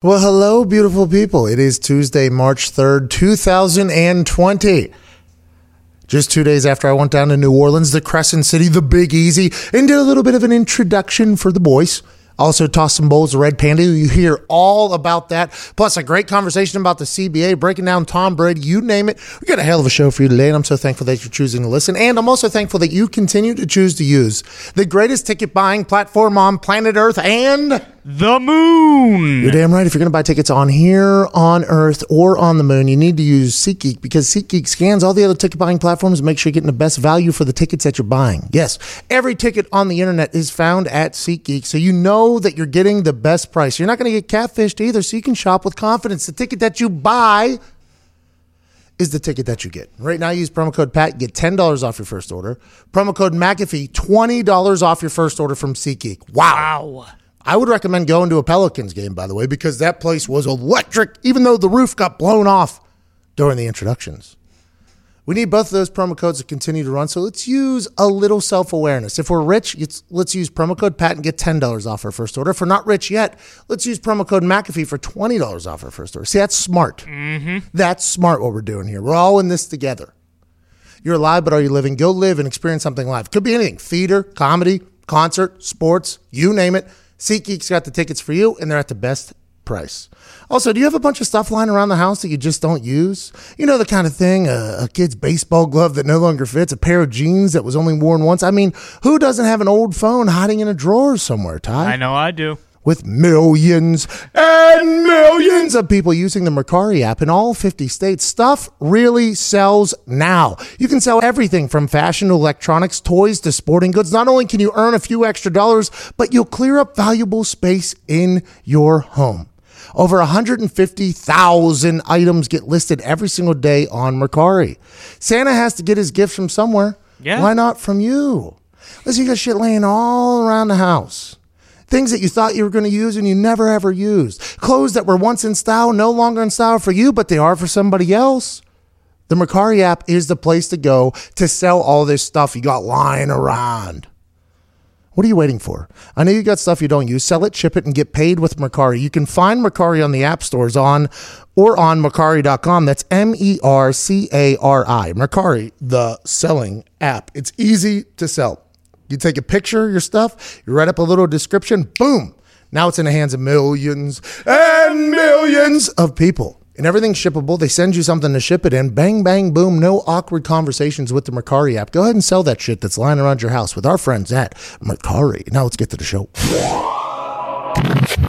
Well, hello, beautiful people. It is Tuesday, March 3rd, 2020. Just two days after I went down to New Orleans, the Crescent City, the Big Easy, and did a little bit of an introduction for the boys. Also, tossed some bowls of Red Panda. You hear all about that. Plus, a great conversation about the CBA, breaking down Tom Brady, you name it. We got a hell of a show for you today, and I'm so thankful that you're choosing to listen. And I'm also thankful that you continue to choose to use the greatest ticket buying platform on planet Earth and The moon. you're damn right. If you're going to buy tickets on here, on Earth, or on the moon, you need to use SeatGeek because SeatGeek scans all the other ticket buying platforms and make sure you're getting the best value for the tickets that you're buying. Yes, every ticket on the internet is found at SeatGeek, so you know that you're getting the best price. You're not going to get catfished either, so you can shop with confidence. The ticket that you buy is the ticket that you get. Right now, use promo code PAT, get $10 off your first order. Promo code McAfee, $20 off your first order from SeatGeek. Wow. Wow. I would recommend going to a Pelicans game, by the way, because that place was electric, even though the roof got blown off during the introductions. We need both of those promo codes to continue to run, so let's use a little self awareness. If we're rich, let's use promo code PAT and get $10 off our first order. If we're not rich yet, let's use promo code McAfee for $20 off our first order. See, that's smart. Mm-hmm. That's smart what we're doing here. We're all in this together. You're alive, but are you living? Go live and experience something live. Could be anything theater, comedy, concert, sports, you name it. SeatGeek's got the tickets for you, and they're at the best price. Also, do you have a bunch of stuff lying around the house that you just don't use? You know, the kind of thing a, a kid's baseball glove that no longer fits, a pair of jeans that was only worn once. I mean, who doesn't have an old phone hiding in a drawer somewhere, Ty? I know I do. With millions and millions of people using the Mercari app in all 50 states, stuff really sells now. You can sell everything from fashion to electronics, toys to sporting goods. Not only can you earn a few extra dollars, but you'll clear up valuable space in your home. Over 150,000 items get listed every single day on Mercari. Santa has to get his gifts from somewhere. Yeah. Why not from you? Listen, you got shit laying all around the house. Things that you thought you were going to use and you never ever used. Clothes that were once in style, no longer in style for you, but they are for somebody else. The Mercari app is the place to go to sell all this stuff you got lying around. What are you waiting for? I know you got stuff you don't use. Sell it, ship it, and get paid with Mercari. You can find Mercari on the app stores on or on Mercari.com. That's M E R C A R I. Mercari, the selling app. It's easy to sell. You take a picture of your stuff, you write up a little description, boom. Now it's in the hands of millions and millions of people. And everything's shippable. They send you something to ship it in. Bang, bang, boom. No awkward conversations with the Mercari app. Go ahead and sell that shit that's lying around your house with our friends at Mercari. Now let's get to the show.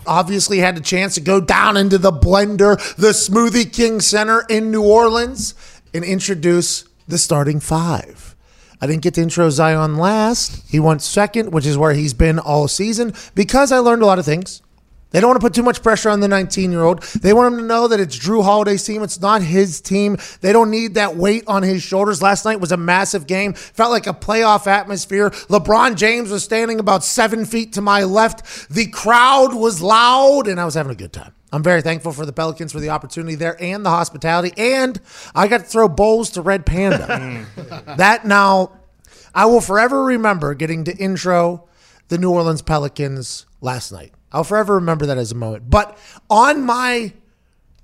Obviously, had the chance to go down into the blender, the Smoothie King Center in New Orleans, and introduce the starting five. I didn't get to intro Zion last. He went second, which is where he's been all season, because I learned a lot of things. They don't want to put too much pressure on the 19 year old. They want him to know that it's Jrue Holiday's team. It's not his team. They don't need that weight on his shoulders. Last night was a massive game. Felt like a playoff atmosphere. LeBron James was standing about seven feet to my left. The crowd was loud, and I was having a good time. I'm very thankful for the Pelicans for the opportunity there and the hospitality. And I got to throw bowls to Red Panda. Mm. that now, I will forever remember getting to intro the New Orleans Pelicans last night. I'll forever remember that as a moment. But on my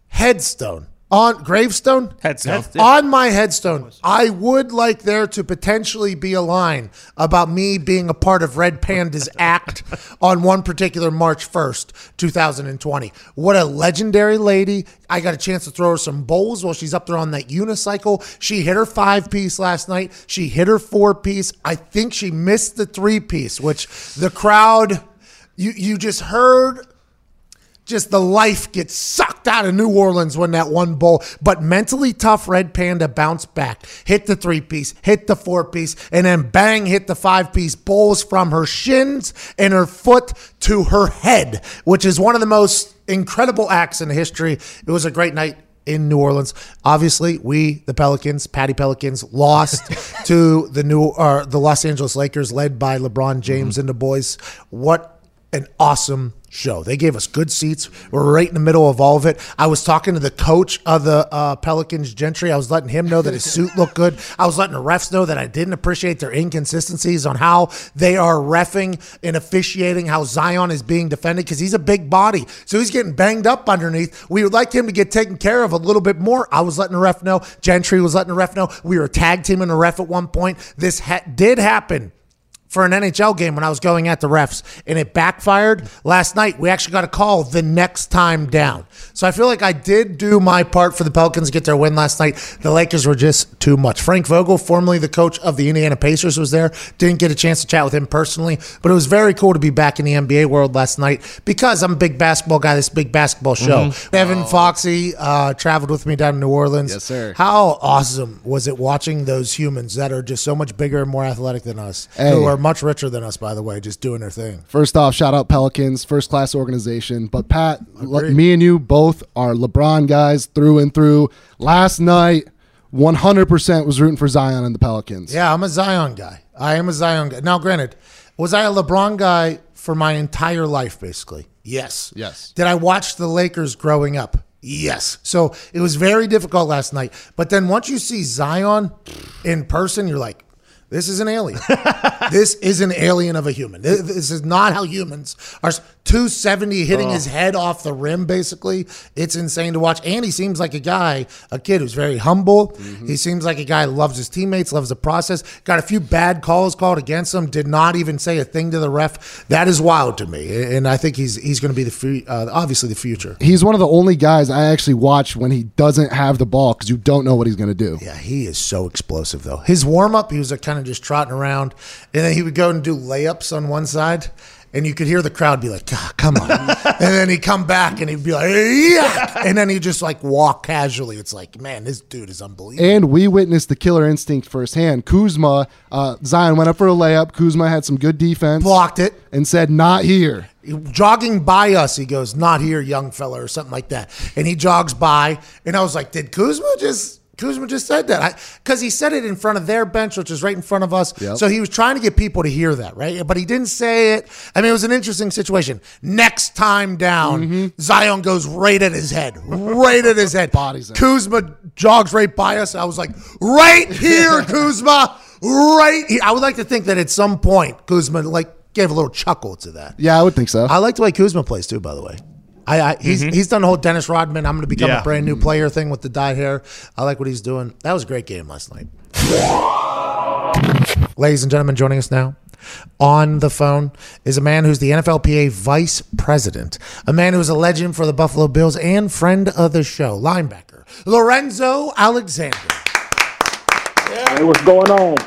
headstone, on gravestone, Headstone. on my headstone, I would like there to potentially be a line about me being a part of Red Panda's act on one particular March 1st, 2020. What a legendary lady. I got a chance to throw her some bowls while she's up there on that unicycle. She hit her five piece last night. She hit her four piece. I think she missed the three piece, which the crowd, you, you just heard just the life gets sucked out of New Orleans when that one bowl. But mentally tough Red Panda bounced back, hit the three piece, hit the four piece, and then bang, hit the five piece bowls from her shins and her foot to her head, which is one of the most incredible acts in history. It was a great night in New Orleans. Obviously, we, the Pelicans, Patty Pelicans, lost to the new uh, the Los Angeles Lakers, led by LeBron James and the boys. What an awesome show. They gave us good seats. We're right in the middle of all of it. I was talking to the coach of the uh, Pelicans, Gentry. I was letting him know that his suit looked good. I was letting the refs know that I didn't appreciate their inconsistencies on how they are refing and officiating, how Zion is being defended because he's a big body. So he's getting banged up underneath. We would like him to get taken care of a little bit more. I was letting the ref know. Gentry was letting the ref know. We were tag teaming the ref at one point. This ha- did happen for an NHL game when I was going at the refs, and it backfired. Last night, we actually got a call the next time down. So I feel like I did do my part for the Pelicans to get their win last night. The Lakers were just too much. Frank Vogel, formerly the coach of the Indiana Pacers, was there. Didn't get a chance to chat with him personally, but it was very cool to be back in the NBA world last night because I'm a big basketball guy. This big basketball show. Evan Foxy uh, traveled with me down in New Orleans. Yes, sir. How awesome was it watching those humans that are just so much bigger and more athletic than us, Hey. who are much richer than us, by the way, just doing their thing. First off, shout out Pelicans, first class organization. But Pat, Agreed. me and you both are LeBron guys through and through. Last night, 100% was rooting for Zion and the Pelicans. Yeah, I'm a Zion guy. I am a Zion guy. Now, granted, was I a LeBron guy for my entire life, basically? Yes. Yes. Did I watch the Lakers growing up? Yes. So it was very difficult last night. But then once you see Zion in person, you're like, this is an alien. this is an alien of a human. This this is not how humans are. 270 hitting his head off the rim, basically. It's insane to watch. And he seems like a guy, a kid who's very humble. He seems like a guy who loves his teammates, loves the process. Got a few bad calls called against him. Did not even say a thing to the ref. That is wild to me. And I think he's he's going to be the uh, obviously the future. He's one of the only guys I actually watch when he doesn't have the ball because you don't know what he's going to do. Yeah, he is so explosive though. His warm up, he was like, kind of just trotting around, and then he would go and do layups on one side, and you could hear the crowd be like, "Ah, "Come on!" and then he'd come back and he'd be like, "Yeah," and then he'd just like walk casually. It's like, man, this dude is unbelievable. And we witnessed the killer instinct firsthand. Kuzma, uh, Zion went up for a layup. Kuzma had some good defense Blocked it. and said, "Not here." Jogging by us, he goes, "Not here, young fella," or something like that. And he jogs by, and I was like, "Did Kuzma just?" Kuzma just said that because he said it in front of their bench, which is right in front of us. Yep. So he was trying to get people to hear that, right? But he didn't say it. I mean, it was an interesting situation. Next time down, Mm-hmm. Zion goes right at his head, right at his head. Bodies. Kuzma jogs right by us. I was like, right here, Kuzma, right here. I would like to think that at some point, Kuzma like gave a little chuckle to that. Yeah, I would think so. I like the way Kuzma plays too, by the way. I, I he's mm-hmm. he's done the whole Dennis Rodman. I'm going to become Yeah. a brand new player thing with the dyed hair. I like what he's doing. That was a great game last night. Ladies and gentlemen, joining us now on the phone is a man who's the NFLPA vice president, a man who's a legend for the Buffalo Bills and friend of the show, linebacker Lorenzo Alexander. Hey, what's going on?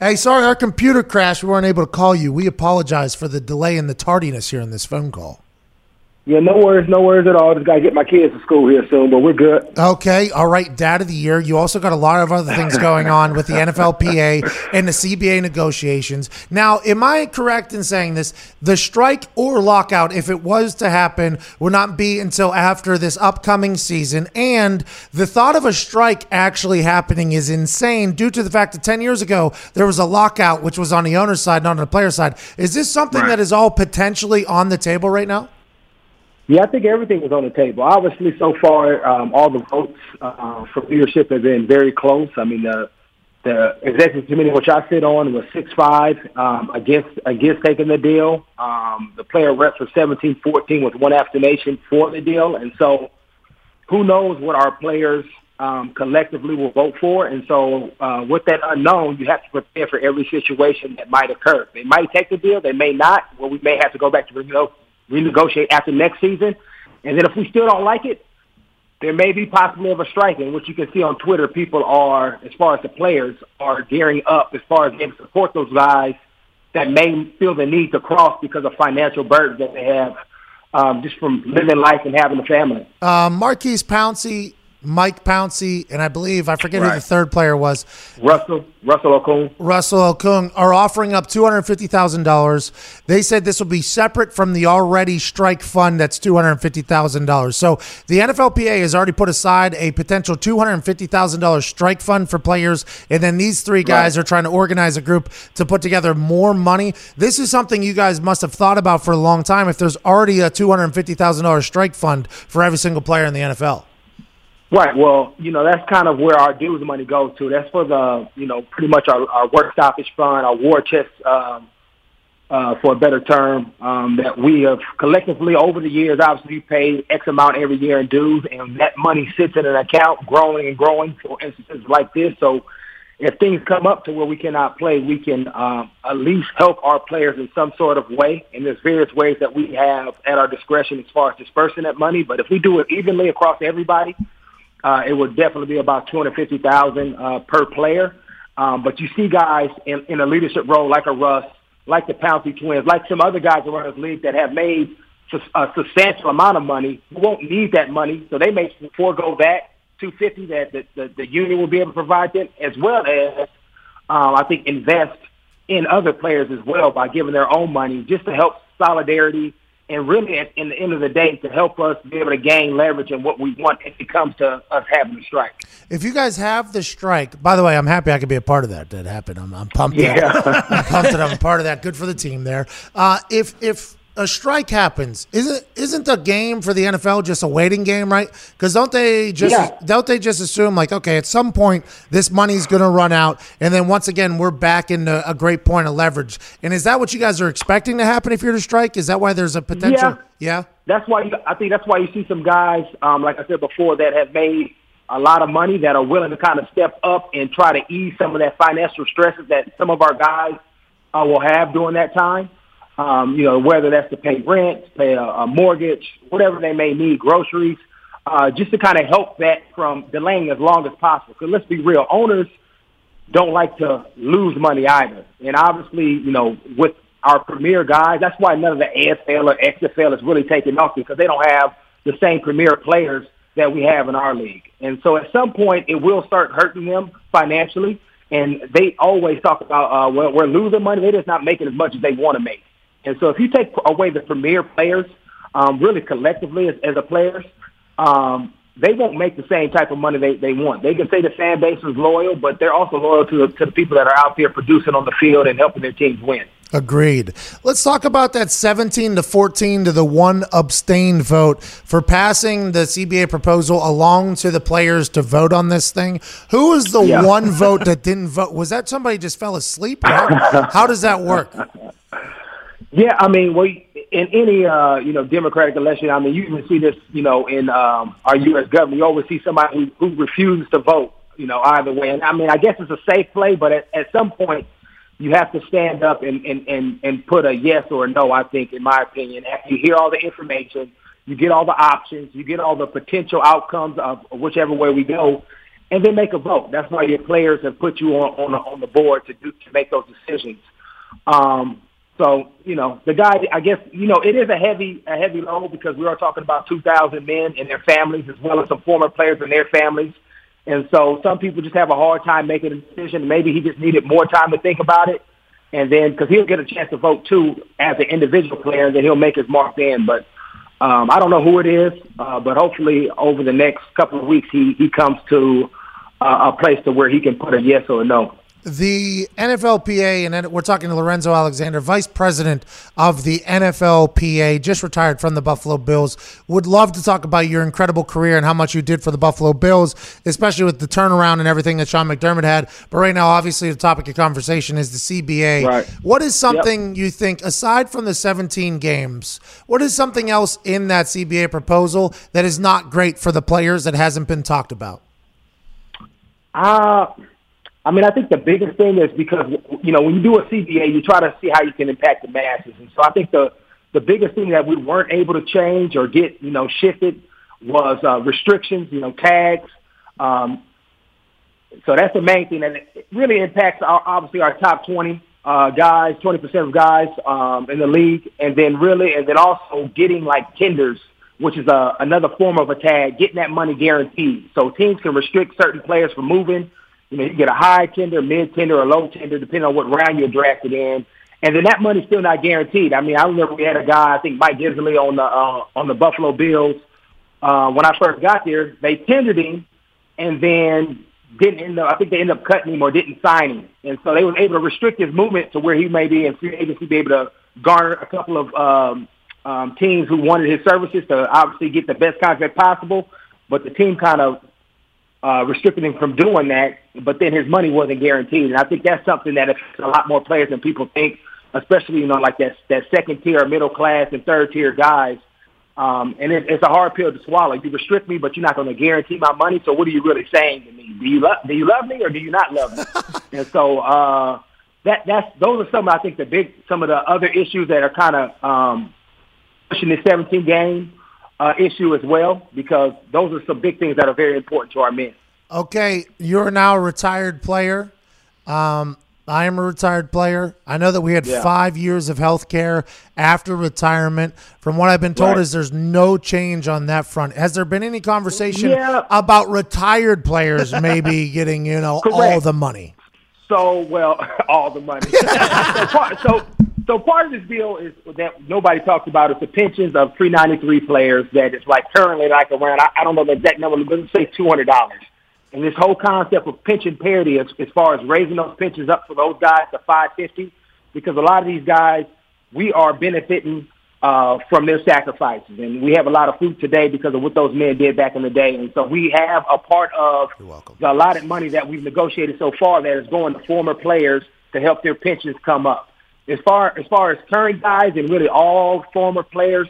Hey, sorry, our computer crashed. We weren't able to call you. We apologize for the delay and the tardiness here in this phone call. Yeah, no worries, no worries at all. Just gotta get my kids to school here soon, but we're good. Okay, all right, dad of the year. You also got a lot of other things going on with the NFLPA and the CBA negotiations. Now, am I correct in saying this? The strike or lockout, if it was to happen, would not be until after this upcoming season. And the thought of a strike actually happening is insane due to the fact that 10 years ago, there was a lockout, which was on the owner's side, not on the player side. Is this something Right. that is all potentially on the table right now? Yeah, I think everything was on the table. Obviously, so far, um, all the votes uh, for leadership have been very close. I mean, the the executive committee, which I sit on, was six five um, against against taking the deal. Um, the player reps were 17-14 with one abstention for the deal, and so who knows what our players um, collectively will vote for. And so, uh, with that unknown, you have to prepare for every situation that might occur. They might take the deal, they may not. Well, we may have to go back to renego- renegotiate after next season. And then if we still don't like it, there may be possibly of a strike. And what you can see on Twitter, people are, as far as the players, are gearing up as far as getting support those guys that may feel the need to cross because of financial burdens that they have um, just from living life and having a family. Uh, Maurkice Pouncey Mike Pouncey, and I believe I forget who the third player was. Russell, Russell Okung. Russell Okung are offering up two hundred fifty thousand dollars. They said this will be separate from the already strike fund that's two hundred fifty thousand dollars. So the NFLPA has already put aside a potential two hundred fifty thousand dollars strike fund for players, and then these three guys Right. are trying to organize a group to put together more money. This is something you guys must have thought about for a long time. If there's already a two hundred fifty thousand dollars strike fund for every single player in the NFL. Right. Well, you know, that's kind of where our dues money goes to. That's for the, you know, pretty much our, our work stoppage fund, our war chest, um, uh, for a better term, um, that we have collectively over the years, obviously pay X amount every year in dues, and that money sits in an account growing and growing for instances like this. So if things come up to where we cannot play, we can um, at least help our players in some sort of way. And there's various ways that we have at our discretion as far as dispersing that money. But if we do it evenly across everybody, uh, it would definitely be about two hundred fifty thousand uh, per player. Um, but you see guys in, in a leadership role like a Russ, like the Pouncey twins, like some other guys around this league that have made a substantial amount of money who won't need that money, so they may forego that two fifty that the, the, the union will be able to provide them, as well as um, I think invest in other players as well by giving their own money just to help solidarity and really at in the end of the day to help us be able to gain leverage in what we want if it comes to us having a strike. If you guys have the strike, by the way, I'm happy I could be a part of that. That happened. I'm, I'm pumped. Yeah. I'm pumped that I'm a part of that. Good for the team there. Uh, if if a strike happens, isn't isn't the game for the NFL just a waiting game, right? Because don't they just Yeah. don't they just assume like, okay, at some point this money's going to run out, and then once again we're back into a great point of leverage. And is that what you guys are expecting to happen if you're to strike? Is that why there's a potential? Yeah. that's why you, I think that's why you see some guys, um, like I said before, that have made a lot of money that are willing to kind of step up and try to ease some of that financial stresses that some of our guys uh, will have during that time. Um, you know, whether that's to pay rent, pay a, a mortgage, whatever they may need, groceries, uh, just to kind of help that from delaying as long as possible. Because let's be real, owners don't like to lose money either. And obviously, you know, with our premier guys, that's why none of the AFL or XFL is really taking off because they don't have the same premier players that we have in our league. And so at some point, it will start hurting them financially. And they always talk about, uh, well, we're losing money. They're just not making as much as they want to make. And so if you take away the premier players, um, really collectively as, as a players, um, they won't make the same type of money they, they want. They can say the fan base is loyal, but they're also loyal to the, to the people that are out there producing on the field and helping their teams win. Agreed. Let's talk about that 17 to 14 to the one abstained vote for passing the CBA proposal along to the players to vote on this thing. Who was the Yeah. one vote that didn't vote? Was that somebody just fell asleep? How, how does that work? Yeah, I mean, well, in any uh, you know Democratic election, I mean, you even see this, you know, in um, our U.S. government. You always see somebody who, who refuses to vote, you know, either way. And I mean, I guess it's a safe play, but at, at some point, you have to stand up and, and, and, and put a yes or a no. I think, in my opinion, after you hear all the information, you get all the options, you get all the potential outcomes of whichever way we go, and then make a vote. That's why your players have put you on on on the board to do to make those decisions. Um, so you know the guy. I guess you know it is a heavy a heavy load because we are talking about 2,000 men and their families as well as some former players and their families. And so some people just have a hard time making a decision. Maybe he just needed more time to think about it, and then because he'll get a chance to vote too as an individual player, then he'll make his mark then. But um, I don't know who it is, uh, but hopefully over the next couple of weeks he he comes to uh, a place to where he can put a yes or a no. The NFLPA, and we're talking to Lorenzo Alexander, vice president of the NFLPA, just retired from the Buffalo Bills. Would love to talk about your incredible career and how much you did for the Buffalo Bills, especially with the turnaround and everything that Sean McDermott had. But right now, obviously, the topic of conversation is the CBA. Right. What is something you think, aside from the 17 games, what is something else in that CBA proposal that is not great for the players that hasn't been talked about? Uh, I mean, I think the biggest thing is because you know when you do a CBA, you try to see how you can impact the masses, and so I think the the biggest thing that we weren't able to change or get you know shifted was uh, restrictions, you know, tags. Um, so that's the main thing, and it really impacts our, obviously our top twenty uh, guys, twenty percent of guys um, in the league, and then really, and then also getting like tenders which is a, another form of a tag, getting that money guaranteed. So teams can restrict certain players from moving. You know, you get a high tender, mid tender, or low tender, depending on what round you're drafted in. And then that money's still not guaranteed. I mean, I remember we had a guy, I think Mike Gillislee on the uh, on the Buffalo Bills. Uh, when I first got there, they tendered him, and then didn't end up. I think they ended up cutting him or didn't sign him, and so they were able to restrict his movement to where he may be in free agency, be able to garner a couple of um, um, teams who wanted his services to obviously get the best contract possible. But the team kind of uh, restricted him from doing that, but then his money wasn't guaranteed. And I think that's something that affects a lot more players than people think, especially, you know, like that, that second tier, middle class, and third tier guys. Um, and it, it's a hard pill to swallow. You restrict me, but you're not going to guarantee my money. So what are you really saying to me? Do you love, do you love me or do you not love me? and so, uh, that, that's, those are some, I think, the big, some of the other issues that are kind of, um, pushing the 17 game uh, issue as well because those are some big things that are very important to our men. Okay, you're now a retired player. Um, I am a retired player. I know that we had Yeah. five years of health care after retirement. From what I've been told, Right. is there's no change on that front. Has there been any conversation Yeah. about retired players maybe getting you know all the money? So, well, all the money. so, so, so part of this deal is that nobody talks about is the pensions of 393 players that is like currently like around, I, I don't know the exact number, but let's say $200. And this whole concept of pension parity as, as far as raising those pensions up for those guys to 550, because a lot of these guys, we are benefiting uh, from their sacrifices. And we have a lot of fruit today because of what those men did back in the day. And so we have a part of the allotted money that we've negotiated so far that is going to former players to help their pensions come up. As far as far as current guys and really all former players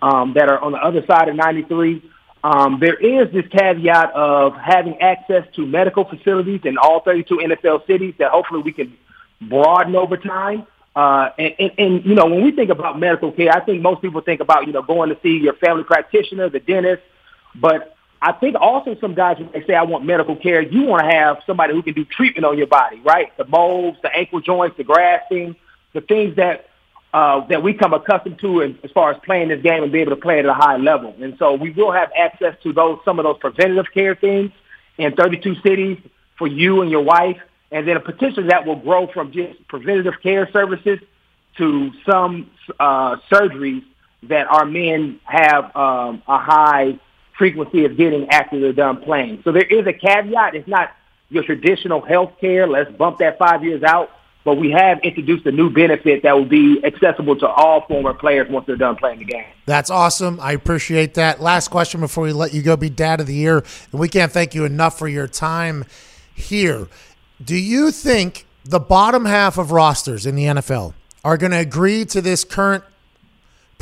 um, that are on the other side of 93, um, there is this caveat of having access to medical facilities in all 32 NFL cities that hopefully we can broaden over time. Uh, and, and, and, you know, when we think about medical care, I think most people think about, you know, going to see your family practitioner, the dentist. But I think also some guys, when they say, I want medical care, you want to have somebody who can do treatment on your body, right? The molds, the ankle joints, the grafting, the things that uh, that we come accustomed to as, far as playing this game and be able to play at a high level. And so we will have access to those some of those preventative care things in 32 cities for you and your wife, and then a potentially that will grow from just preventative care services to some uh, surgeries that our men have um, a high frequency of getting after they're done playing. So there is a caveat. It's not your traditional health care. Let's bump that five years out. But we have introduced a new benefit that will be accessible to all former players once they're done playing the game. That's awesome. I appreciate that. Last question before we let you go be dad of the year. And we can't thank you enough for your time here. Do you think the bottom half of rosters in the NFL are going to agree to this current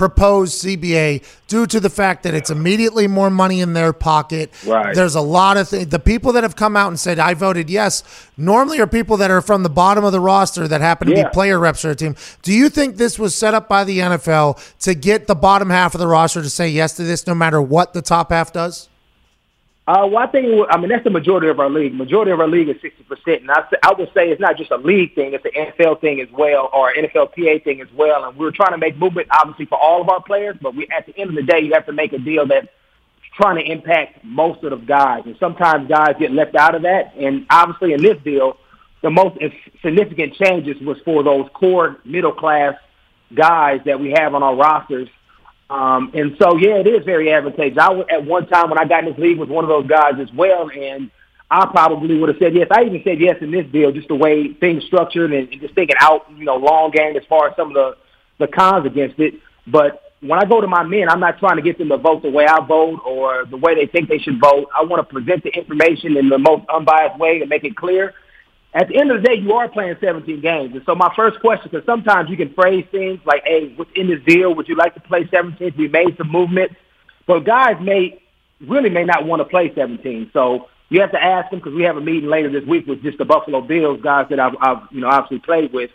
proposed CBA due to the fact that it's immediately more money in their pocket. Right. There's a lot of things. The people that have come out and said, I voted yes, normally are people that are from the bottom of the roster that happen to Yeah. be player reps for a team. Do you think this was set up by the NFL to get the bottom half of the roster to say yes to this no matter what the top half does? Uh, well, I think I mean that's the majority of our league. Majority of our league is sixty percent, and I, I would say it's not just a league thing; it's an NFL thing as well, or NFLPA thing as well. And we're trying to make movement, obviously, for all of our players. But we, at the end of the day, you have to make a deal that's trying to impact most of the guys, and sometimes guys get left out of that. And obviously, in this deal, the most significant changes was for those core middle class guys that we have on our rosters. Um, and so, yeah, it is very advantageous. I at one time when I got in this league was one of those guys as well, and I probably would have said yes. I even said yes in this deal, just the way things structured and, and just thinking out, you know, long game as far as some of the the cons against it. But when I go to my men, I'm not trying to get them to vote the way I vote or the way they think they should vote. I want to present the information in the most unbiased way and make it clear. At the end of the day, you are playing 17 games. And so my first question, because sometimes you can phrase things like, hey, what's in this deal? Would you like to play 17? We made some movement. But guys may really may not want to play 17. So you have to ask them because we have a meeting later this week with just the Buffalo Bills guys that I've, I've you know obviously played with.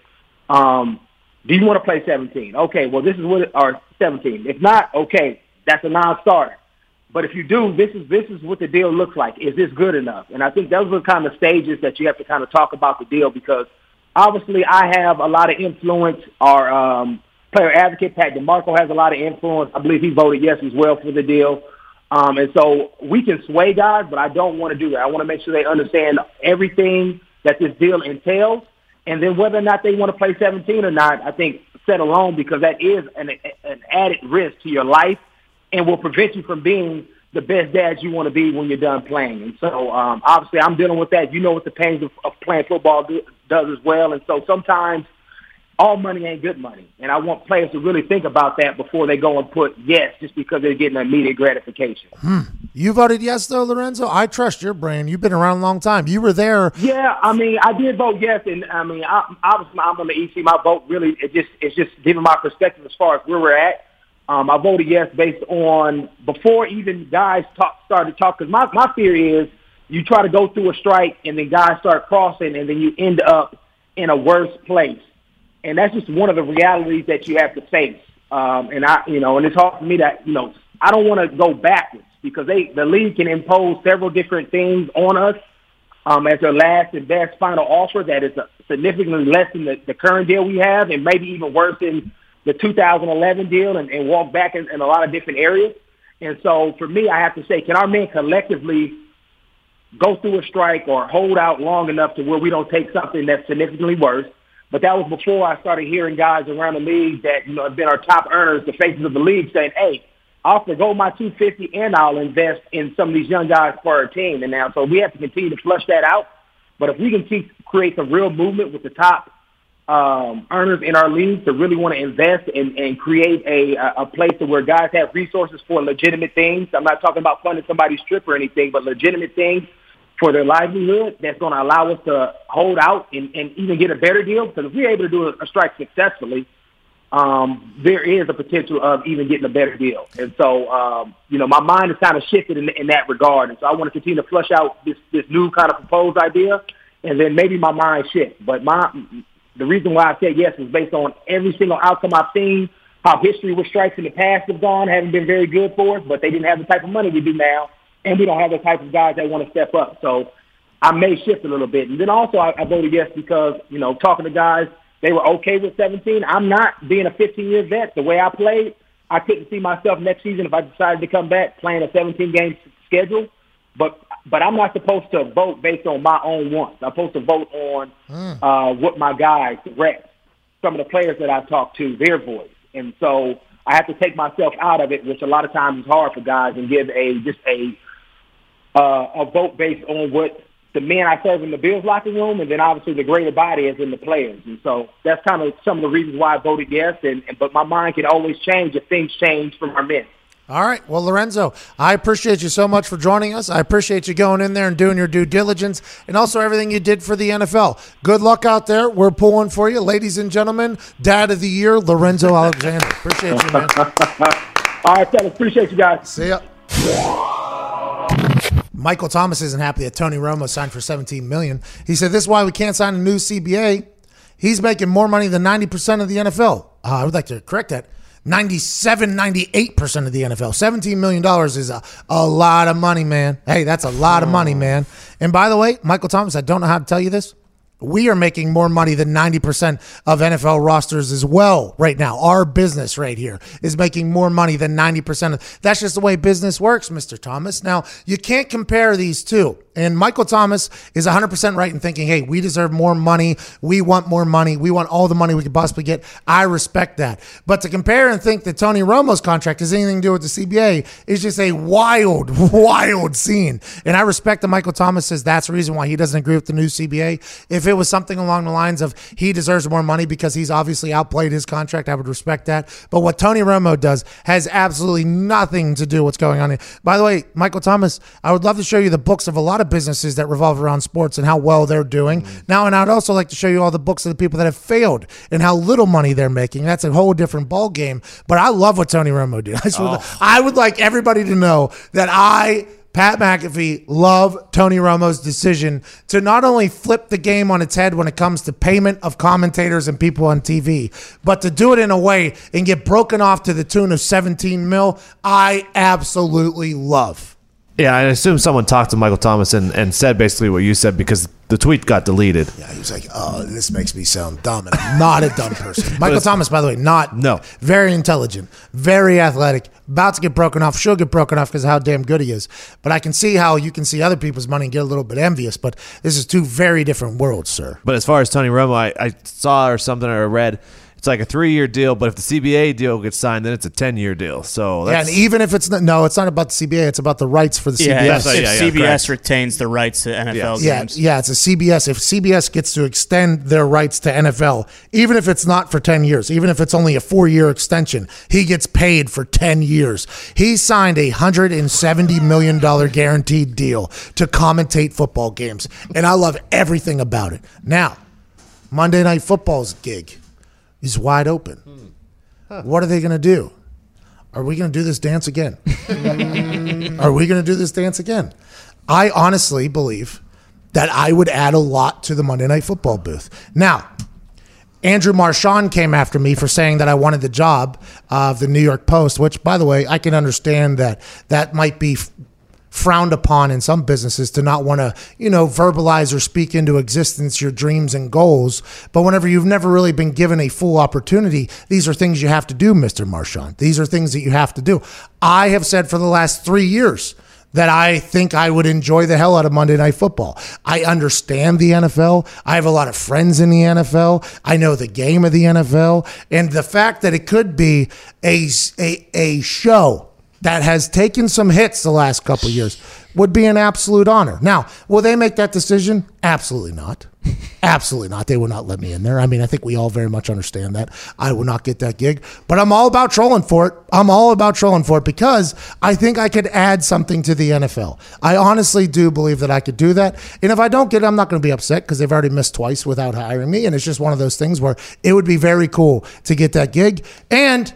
Um, do you want to play 17? Okay, well this is what or 17. If not, okay, that's a non-starter. But if you do, this is this is what the deal looks like. Is this good enough? And I think those are the kind of stages that you have to kind of talk about the deal because obviously I have a lot of influence or um, player advocate. Pat DiMarco has a lot of influence. I believe he voted yes as well for the deal. Um, and so we can sway guys, but I don't want to do that. I want to make sure they understand everything that this deal entails. And then whether or not they want to play 17 or not, I think set alone because that is an, an added risk to your life and will prevent you from being the best dad you want to be when you're done playing. And so um, obviously I'm dealing with that. You know what the pains of, of playing football do, does as well. And so sometimes all money ain't good money. And I want players to really think about that before they go and put yes just because they're getting immediate gratification. Hmm. You voted yes, though, Lorenzo. I trust your brain. You've been around a long time. You were there. Yeah, I mean, I did vote yes, and I mean, I, obviously, I'm on the EC. My vote really, it just, it's just giving my perspective as far as where we're at. Um, I voted yes based on before even guys talk, started talk. Because my my fear is you try to go through a strike, and then guys start crossing, and then you end up in a worse place and that's just one of the realities that you have to face. Um, and I, you know, and it's hard for me to, you know, I don't want to go backwards because they, the league can impose several different things on us um, as their last and best final offer that is significantly less than the, the current deal we have, and maybe even worse than the 2011 deal, and, and walk back in, in a lot of different areas. And so, for me, I have to say, can our men collectively go through a strike or hold out long enough to where we don't take something that's significantly worse? But that was before I started hearing guys around the league that, you know, have been our top earners, the faces of the league saying, hey, I'll forego my 250 and I'll invest in some of these young guys for our team. And now, so we have to continue to flush that out. But if we can keep, create some real movement with the top um, earners in our league to really want to invest and, and create a, a place where guys have resources for legitimate things. I'm not talking about funding somebody's trip or anything, but legitimate things for their livelihood that's going to allow us to hold out and, and even get a better deal. Because if we're able to do a, a strike successfully, um, there is a potential of even getting a better deal. And so, um, you know, my mind is kind of shifted in, in that regard. And so I want to continue to flush out this, this new kind of proposed idea, and then maybe my mind shifts. But my the reason why I said yes is based on every single outcome I've seen, how history with strikes in the past have gone, haven't been very good for us, but they didn't have the type of money we do now and we don't have the type of guys that want to step up. So I may shift a little bit. And then also I, I voted yes because, you know, talking to guys, they were okay with 17. I'm not being a 15-year vet. The way I played, I couldn't see myself next season if I decided to come back playing a 17-game schedule. But but I'm not supposed to vote based on my own wants. I'm supposed to vote on mm. uh, what my guys, the reps, some of the players that I talk to, their voice. And so I have to take myself out of it, which a lot of times is hard for guys, and give a just a uh, a vote based on what the men I serve in the Bills locker room, and then obviously the greater body is in the players. And so that's kind of some of the reasons why I voted yes. And, and but my mind can always change if things change from our men. All right. Well, Lorenzo, I appreciate you so much for joining us. I appreciate you going in there and doing your due diligence and also everything you did for the NFL. Good luck out there. We're pulling for you. Ladies and gentlemen, Dad of the Year, Lorenzo Alexander. Appreciate you, man. All right, fellas. Appreciate you guys. See ya. Michael Thomas isn't happy that Tony Romo signed for 17 million. He said this is why we can't sign a new CBA. He's making more money than 90% of the NFL. Uh, I would like to correct that. 97, 98% of the NFL. $17 million is a, a lot of money, man. Hey, that's a lot of money, man. And by the way, Michael Thomas, I don't know how to tell you this we are making more money than 90% of NFL rosters as well right now. Our business right here is making more money than 90% of that's just the way business works, Mr. Thomas. Now, you can't compare these two. And Michael Thomas is 100% right in thinking, hey, we deserve more money. We want more money. We want all the money we could possibly get. I respect that. But to compare and think that Tony Romo's contract has anything to do with the CBA is just a wild, wild scene. And I respect that Michael Thomas says that's the reason why he doesn't agree with the new CBA. If it was something along the lines of he deserves more money because he's obviously outplayed his contract, I would respect that. But what Tony Romo does has absolutely nothing to do with what's going on here. By the way, Michael Thomas, I would love to show you the books of a lot of of businesses that revolve around sports and how well they're doing. Mm-hmm. Now, and I'd also like to show you all the books of the people that have failed and how little money they're making. That's a whole different ball game. But I love what Tony Romo did. I, oh. I would like everybody to know that I Pat McAfee love Tony Romo's decision to not only flip the game on its head when it comes to payment of commentators and people on TV, but to do it in a way and get broken off to the tune of 17 mil. I absolutely love. Yeah, I assume someone talked to Michael Thomas and, and said basically what you said because the tweet got deleted. Yeah, he was like, "Oh, this makes me sound dumb," and I'm not a dumb person. Michael Thomas, by the way, not No. very intelligent, very athletic, about to get broken off. Should get broken off because of how damn good he is. But I can see how you can see other people's money and get a little bit envious. But this is two very different worlds, sir. But as far as Tony Romo, I, I saw or something or read, it's like a three year deal. But if the CBA deal gets signed, then it's a ten year deal. So Yeah, and even if it's not, no, it's not about the CBA. It's about the rights for the Yeah, CBS. if, Yeah, if yeah, CBS correct. retains the rights to NFL Yeah, games. yeah, it's a CBS. If CBS gets to extend their rights to NFL, even if it's not for 10 years, even if it's only a four year extension, he gets paid for 10 years. He signed a $170 million guaranteed deal to commentate football games. And I love everything about it. Now, Monday Night Football's gig is wide open. Hmm. What are they going to do? Are we going to do this dance again? Are we going to do this dance again? I honestly believe that I would add a lot to the Monday Night Football booth. Now, Andrew Marchand came after me for saying that I wanted the job of the New York Post, which, by the way, I can understand that that might be f- frowned upon in some businesses to not want to, you know, verbalize or speak into existence your dreams and goals. But whenever you've never really been given a full opportunity, these are things you have to do, Mr. Marchand. These are things that you have to do. I have said for the last three years that I think I would enjoy the hell out of Monday Night Football. I understand the NFL. I have a lot of friends in the NFL. I know the game of the NFL. And the fact that it could be a, a, a show that has taken some hits the last couple years would be an absolute honor. Now, will they make that decision? Absolutely not. Absolutely not. They will not let me in there. I mean, I think we all very much understand that. I will not get that gig, but I'm all about trolling for it. I'm all about trolling for it because I think I could add something to the NFL. I honestly do believe that I could do that. And if I don't get it, I'm not going to be upset because they've already missed twice without hiring me. And it's just one of those things where it would be very cool to get that gig. And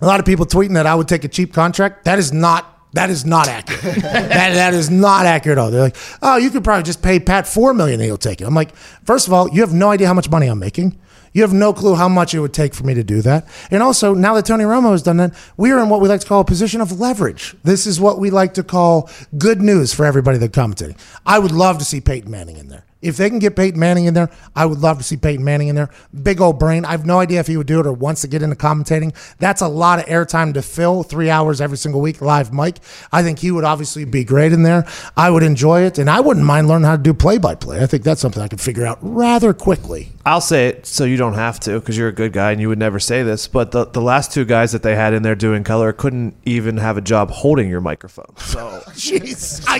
a lot of people tweeting that I would take a cheap contract. That is not that is not accurate. that that is not accurate at all. They're like, oh, you could probably just pay Pat four million and he'll take it. I'm like, first of all, you have no idea how much money I'm making. You have no clue how much it would take for me to do that. And also, now that Tony Romo has done that, we are in what we like to call a position of leverage. This is what we like to call good news for everybody that commentating. I would love to see Peyton Manning in there. If they can get Peyton Manning in there, I would love to see Peyton Manning in there. Big old brain. I have no idea if he would do it or wants to get into commentating. That's a lot of airtime to fill, three hours every single week, live mic. I think he would obviously be great in there. I would enjoy it, and I wouldn't mind learning how to do play by play. I think that's something I could figure out rather quickly. I'll say it so you don't have to because you're a good guy and you would never say this. But the, the last two guys that they had in there doing color couldn't even have a job holding your microphone. So Jeez, I,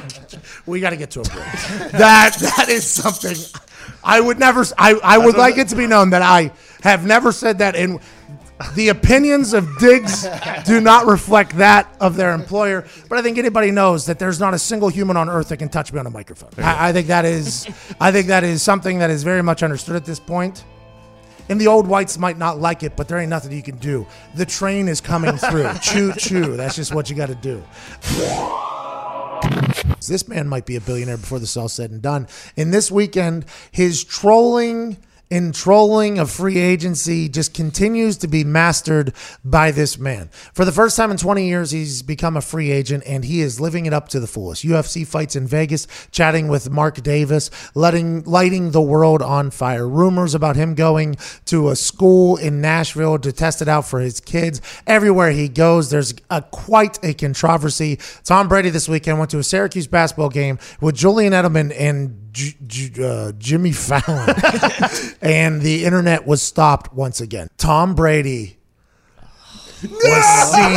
we got to get to a break. that that is something I would never. I I would like it to be known that I have never said that, and the opinions of Diggs do not reflect that of their employer. But I think anybody knows that there's not a single human on earth that can touch me on a microphone. I, I think that is, I think that is something that is very much understood at this point. And the old whites might not like it, but there ain't nothing you can do. The train is coming through. choo choo. That's just what you got to do. This man might be a billionaire before this is all said and done. And this weekend, his trolling and trolling of free agency just continues to be mastered by this man. For the first time in 20 years, he's become a free agent and he is living it up to the fullest. UFC fights in Vegas, chatting with Mark Davis, letting lighting the world on fire. Rumors about him going to a school in Nashville to test it out for his kids. Everywhere he goes, there's a, quite a controversy. Tom Brady this weekend went to a Syracuse basketball game with Julian Edelman and Uh, Jimmy Fallon, and the internet was stopped once again. Tom Brady was seen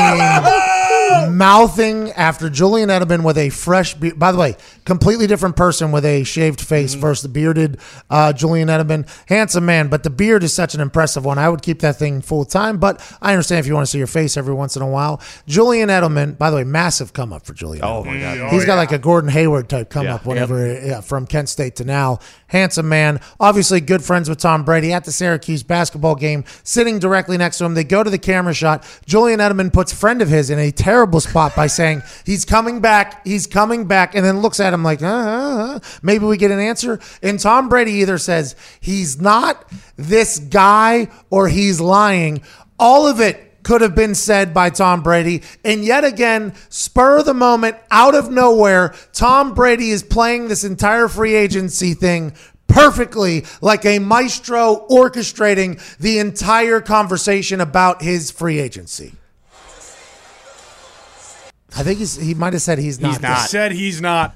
mouthing after Julian Edelman with a fresh beard. By the way, completely different person with a shaved face versus the bearded uh, Julian Edelman. Handsome man, but the beard is such an impressive one. I would keep that thing full time, but I understand if you want to see your face every once in a while. Julian Edelman, by the way, massive come up for Julian. Oh my God. He's got like a Gordon Hayward type come Yeah. up whenever yeah, from Kent State to now. Handsome man, obviously good friends with Tom Brady at the Syracuse basketball game, sitting directly next to him. They go to the camera shot. Julian Edelman puts friend of his in a terrible spot by saying he's coming back, he's coming back, and then looks at him like, uh, uh, uh. maybe we get an answer. And Tom Brady either says he's not this guy or he's lying. All of it could have been said by Tom Brady. And yet again, spur of the moment, out of nowhere, Tom Brady is playing this entire free agency thing perfectly like a maestro orchestrating the entire conversation about his free agency. I think he's, he might have said he's not. He's not. Said he's not.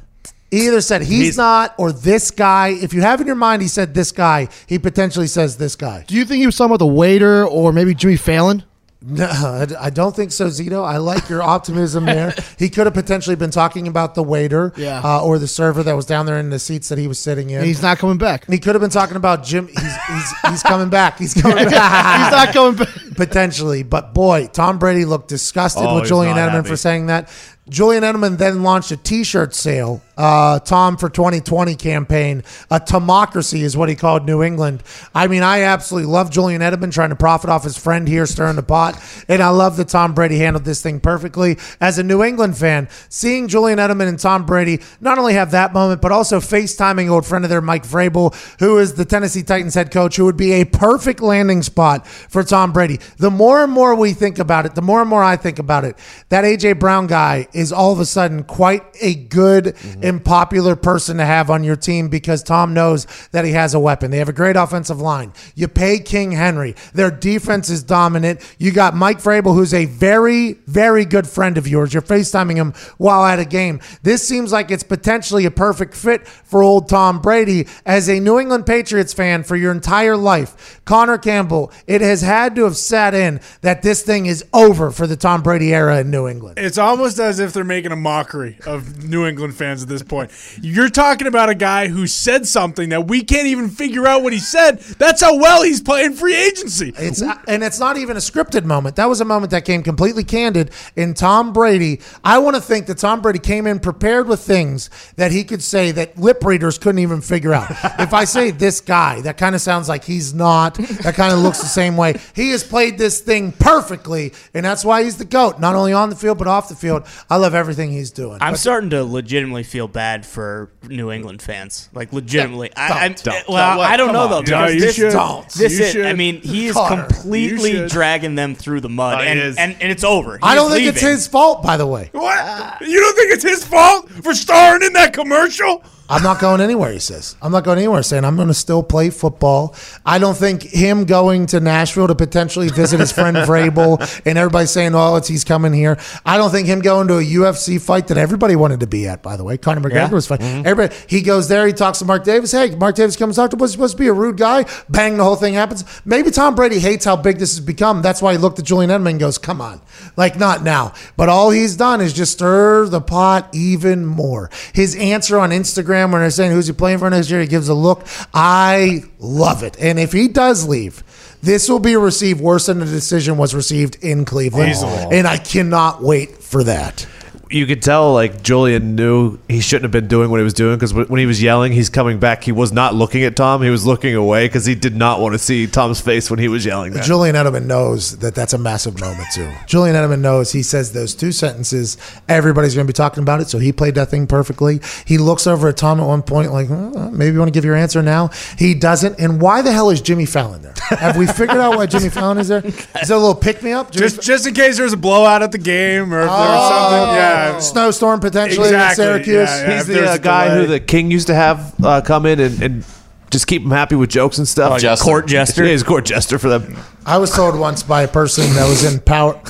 He either said he's, He's- not or this guy. If you have in your mind he said this guy, he potentially says this guy. Do you think he was talking about the waiter or maybe Jimmy Fallon? No, I I don't think so, Zito. I like your optimism there. He could have potentially been talking about the waiter Yeah. uh, or the server that was down there in the seats that he was sitting in. And he's not coming back. he could have been talking about Jim. He's, he's, he's coming back. He's coming he's not coming back. potentially. But boy, Tom Brady looked disgusted Oh, with Julian Edelman happy. for saying that. Julian Edelman then launched a T-shirt sale, uh, Tom for 2020 campaign. A democracy is what he called New England. I mean, I absolutely love Julian Edelman trying to profit off his friend here, stirring the pot, and I love that Tom Brady handled this thing perfectly. As a New England fan, seeing Julian Edelman and Tom Brady not only have that moment, but also FaceTiming old friend of their Mike Vrabel, who is the Tennessee Titans head coach, who would be a perfect landing spot for Tom Brady. The more and more we think about it, the more and more I think about it, that AJ Brown guy is all of a sudden quite a good and popular person to have on your team because Tom knows that he has a weapon. They have a great offensive line. You pay King Henry. Their defense is dominant. You got Mike Vrabel, who's a very, very good friend of yours. You're FaceTiming him while at a game. This seems like it's potentially a perfect fit for old Tom Brady. As a New England Patriots fan for your entire life, Connor Campbell, it has had to have sat in that this thing is over for the Tom Brady era in New England. It's almost as if they're making a mockery of New England fans at this point. You're talking about a guy who said something that we can't even figure out what he said. That's how well he's playing free agency. It's and it's not even a scripted moment. That was a moment that came completely candid in Tom Brady. I want to think that Tom Brady came in prepared with things that he could say that lip readers couldn't even figure out. if I say this guy, that kind of sounds like he's not. That kind of looks the same way. He has played this thing perfectly, and that's why he's the goat. Not only on the field but off the field. I love everything he's doing. I'm But- starting to legitimately feel bad for New England fans. Like legitimately, I, I'm, don't. Eh, well, Don't. I don't know though. No, because you this, should. Don't. This You is. I mean, he is Connor, completely dragging them through the mud, Oh, he and, and and it's over. I don't think it's his fault, by the way. What? Ah. You don't think it's his fault for starring in that commercial? I'm not going anywhere, he says. I'm not going anywhere, saying I'm going to still play football. I don't think him going to Nashville to potentially visit his friend Vrabel and everybody saying, oh, it's he's coming here. I don't think him going to a UFC fight that everybody wanted to be at, by the way. Conor McGregor Yeah. was fighting. Mm-hmm. Everybody, he goes there, he talks to Mark Davis. Hey, Mark Davis comes talk to was supposed to be a rude guy. Bang, the whole thing happens. Maybe Tom Brady hates how big this has become. That's why he looked at Julian Edelman and goes, come on. Like, not now. But all he's done is just stir the pot even more. His answer on Instagram when they're saying who's he playing for next year, he gives a look. I love it. And if he does leave, this will be received worse than the decision was received in Cleveland. And I cannot wait for that. You could tell like Julian knew he shouldn't have been doing what he was doing because when he was yelling, he's coming back. He was not looking at Tom. He was looking away because he did not want to see Tom's face when he was yelling. That. Julian Edelman knows that that's a massive moment too. Julian Edelman knows he says those two sentences, everybody's going to be talking about it. So he played that thing perfectly. He looks over at Tom at one point, like "Hmm, maybe you want to give your answer now. He doesn't. And why the hell is Jimmy Fallon there? Have we figured out why Jimmy Fallon is there? Is that a little pick me up? Just just in case there's a blowout at the game or if there was something. Yeah. Snowstorm potentially Exactly, in Syracuse. yeah, yeah. he's if the there's uh, a guy delay. who the king used to have uh, come in and, and just keep him happy with jokes and stuff. Like a court jester. Yeah, he's a court jester for them. I was told once by a person that was in power.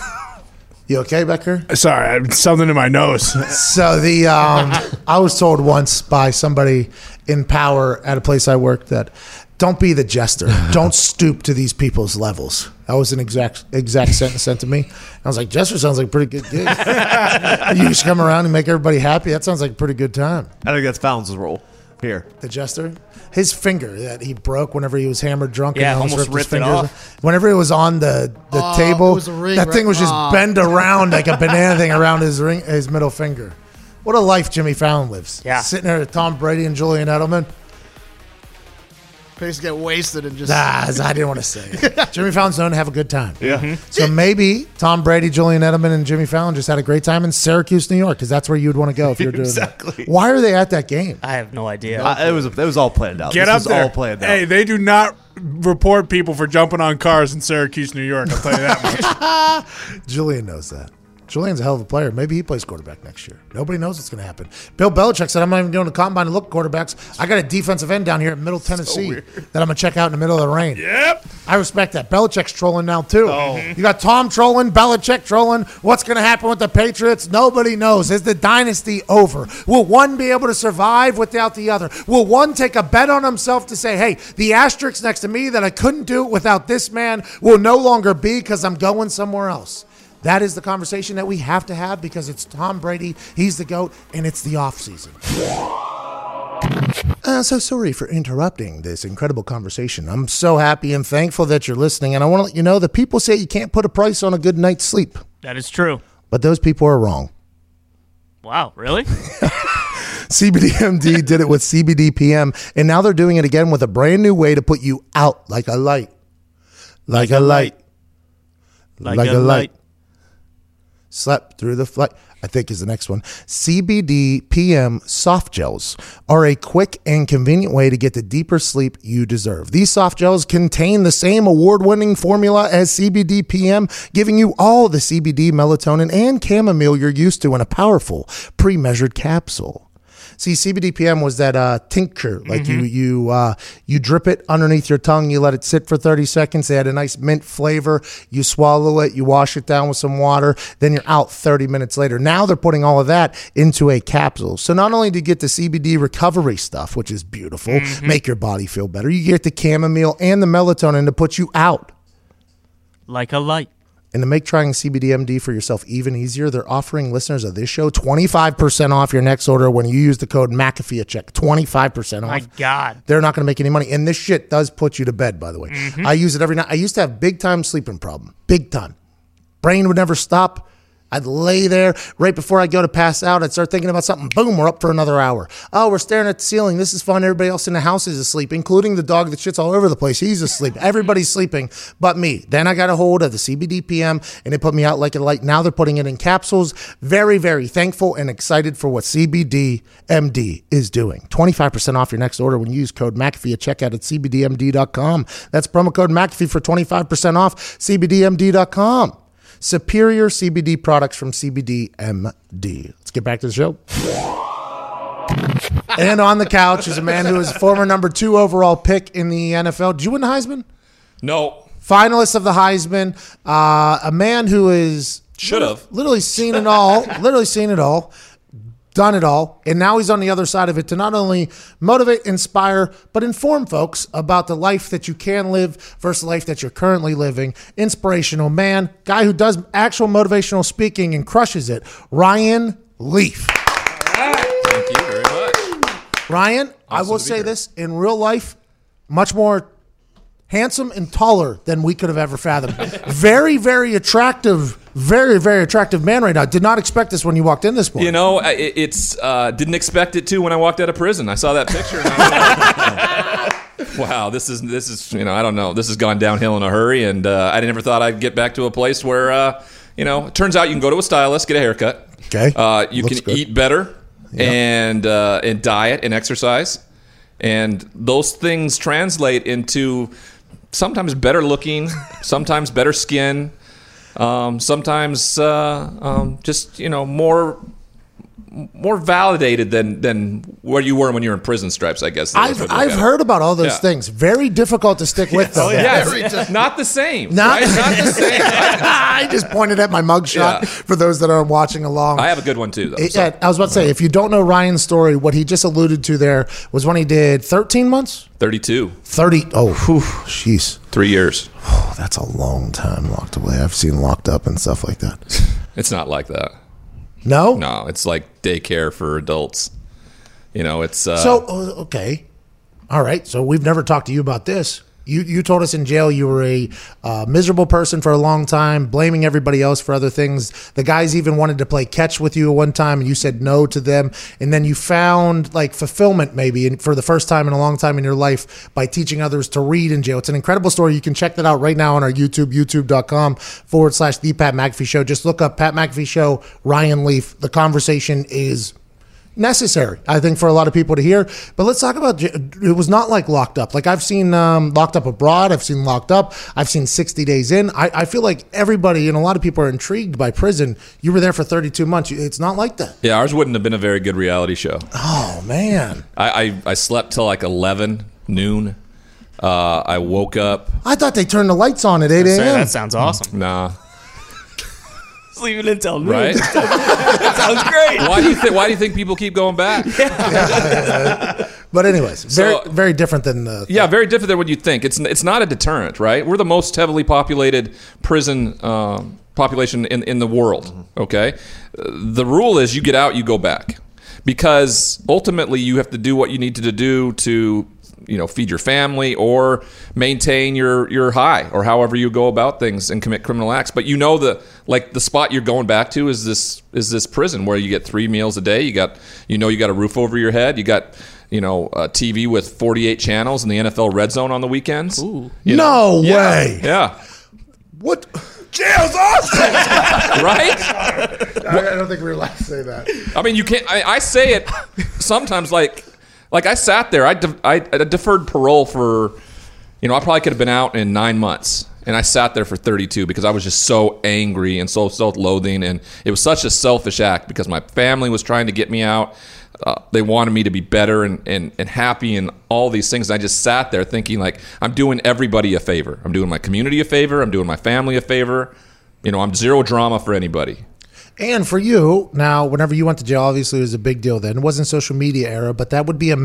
You okay, Becker? Sorry, I had something in my nose. So the um, I was told once by somebody in power at a place I worked that don't be the jester. Don't stoop to these people's levels. That was an exact exact sentence sent to me. I was like, jester sounds like a pretty good gig. you just come around and make everybody happy. That sounds like a pretty good time. I think that's Fallon's role here. The jester, his finger that he broke whenever he was hammered drunk Yeah, and almost his ripped it fingers. off. Whenever it was on the the Oh, table, it was a ring, that thing right? was just Oh. bend around like a banana thing around his ring, his middle finger. What a life Jimmy Fallon lives. Yeah. sitting there with Tom Brady and Julian Edelman. They just get wasted and just. Ah, I didn't want to say it. Jimmy Fallon's known to have a good time. Yeah. So maybe Tom Brady, Julian Edelman, and Jimmy Fallon just had a great time in Syracuse, New York, because that's where you'd want to go if you're doing Exactly. that. Why are they at that game? I have no idea. Uh, it was it was all planned out. Get this up was there. all planned out. Hey, they do not report people for jumping on cars in Syracuse, New York. I'll tell you that much. Julian knows that. Julian's a hell of a player. Maybe he plays quarterback next year. Nobody knows what's going to happen. Bill Belichick said, I'm not even going to combine to look quarterbacks. I got a defensive end down here in Middle Tennessee that I'm going to check out in the middle of the rain. yep. I respect that. Belichick's trolling now, too. Oh. Mm-hmm. You got Tom trolling, Belichick trolling. What's going to happen with the Patriots? Nobody knows. Is the dynasty over? Will one be able to survive without the other? Will one take a bet on himself to say, hey, the asterisk next to me that I couldn't do it without this man will no longer be because I'm going somewhere else? That is the conversation that we have to have because it's Tom Brady. He's the GOAT, and it's the offseason. Uh, so sorry for interrupting this incredible conversation. I'm so happy and thankful that you're listening. And I want to let you know that people say you can't put a price on a good night's sleep, that is true. but those people are wrong. Wow, really? CBDMD did it with CBD PM, and now they're doing it again with a brand new way to put you out like a light. Like, a light. Like, a, light. Slept through the flight. I think is the next one. CBD PM soft gels are a quick and convenient way to get the deeper sleep you deserve. These soft gels contain the same award winning formula as CBD PM, giving you all the CBD, melatonin, and chamomile you're used to in a powerful pre measured capsule. See, CBD PM was that uh, tincture, like you you uh, you drip it underneath your tongue, you let it sit for thirty seconds. They had a nice mint flavor. You swallow it, you wash it down with some water, then you're out thirty minutes later. Now they're putting all of that into a capsule. So not only do you get the CBD recovery stuff, which is beautiful, make your body feel better, you get the chamomile and the melatonin to put you out. like a light. And to make trying CBDMD for yourself even easier, they're offering listeners of this show 25% off your next order when you use the code McAfee at check. 25% off. My God. They're not going to make any money. And this shit does put you to bed, by the way. Mm-hmm. I use it every night. I used to have big time sleeping problem. Big time. Brain would never stop. I'd lay there right before I go to pass out. I'd start thinking about something. Boom, we're up for another hour. Oh, we're staring at the ceiling. This is fun. Everybody else in the house is asleep, including the dog that shits all over the place. He's asleep. Everybody's sleeping but me. Then I got a hold of the CBD PM and it put me out like a light. Now they're putting it in capsules. Very, very thankful and excited for what CBD MD is doing. 25% off your next order when you use code McAfee at checkout at CBDMD.com. That's promo code McAfee for 25% off CBDMD.com. Superior CBD products from CBDMD. Let's get back to the show. and on the couch is a man who is a former number two overall pick in the NFL. Did you win the Heisman? No, Finalist of the Heisman. Uh, a man who is should have. literally seen it all, literally seen it all, done it all, and now he's on the other side of it to not only motivate, inspire, but inform folks about the life that you can live versus life that you're currently living. Inspirational man, guy who does actual motivational speaking and crushes it. Ryan Leaf. Thank you very much. Ryan, I will say here. this in real life, much more handsome and taller than we could have ever fathomed. very, very attractive, very, very attractive man right now. Did not expect this when you walked in this morning. You know, it, it's uh, didn't expect it to when I walked out of prison. I saw that picture. And I was like, wow, this is this is you know I don't know. This has gone downhill in a hurry, and uh, I never thought I'd get back to a place where uh, you know. It turns out you can go to a stylist, get a haircut. Okay. Uh, you Looks can good. eat better and uh, and diet and exercise, and those things translate into sometimes better looking, sometimes better skin, um, sometimes uh, um, just you know more more validated than than where you were when you were in prison stripes. I guess. I've, way to look I've at it. heard about all those Yeah. things. Very difficult to stick with, oh, though. Yeah, it's not the same. Not- right? not the same. I just pointed at my mugshot Yeah. for those that are watching along. I have a good one too, though. so. Yeah, I was about to say, if you don't know Ryan's story, what he just alluded to there was when he did 13 months? Thirty-two, 30. Oh, whew, jeez. three years. Oh, that's a long time locked away. I've seen locked up and stuff like that. It's not like that. No? No, it's like daycare for adults. You know, it's uh, So, oh, okay. All right. So we've never talked to you about this. You you told us in jail you were a uh, miserable person for a long time, blaming everybody else for other things. The guys even wanted to play catch with you at one time, and you said no to them. And then you found like fulfillment maybe for the first time in a long time in your life by teaching others to read in jail. It's an incredible story. You can check that out right now on our YouTube, youtube.com forward slash the Pat McAfee Show. Just look up Pat McAfee Show, Ryan Leaf. The conversation is necessary, I think, for a lot of people to hear. But let's talk about it was not like locked up. Like I've seen um, locked up abroad, I've seen locked up, I've seen 60 days in. I, I, feel like everybody and a lot of people are intrigued by prison. You were there for 32 months. It's not like that. Yeah, ours wouldn't have been a very good reality show. Oh man, I I, I slept till like 11 noon. Uh, I woke up. I thought they turned the lights on at 8 a.m. that sounds awesome. Nah, Sleeping until noon. right? that sounds great. why do you think Why do you think people keep going back? But anyways, very So- very different than the Yeah, very different than what you think. It's it's not a deterrent, right? We're the most heavily populated prison um, population in in the world. Okay, Uh, the rule is you get out, you go back, because ultimately you have to do what you need to do to you know feed your family or maintain your your high or however you go about things and commit criminal acts. But you know the like the spot you're going back to is this is this prison where you get three meals a day. You got you know you got a roof over your head. You got you know, a TV with 48 channels and the NFL Red Zone on the weekends. Ooh. No Yeah, way. Yeah. What? Jail's awesome. Right? I don't think we're allowed to say that. I mean, you can't. I, I say it sometimes like, like I sat there. I, de- I, deferred parole for, you know, I probably could have been out in nine months, and I sat there for 32 because I was just so angry and so self-loathing, and it was such a selfish act because my family was trying to get me out. Uh, they wanted me to be better and, and, and happy and all these things. And I just sat there thinking like I'm doing everybody a favor. I'm doing my community a favor. I'm doing my family a favor. You know, I'm zero drama for anybody. And for you now, whenever you went to jail, obviously it was a big deal then. It wasn't social media era, but that would be a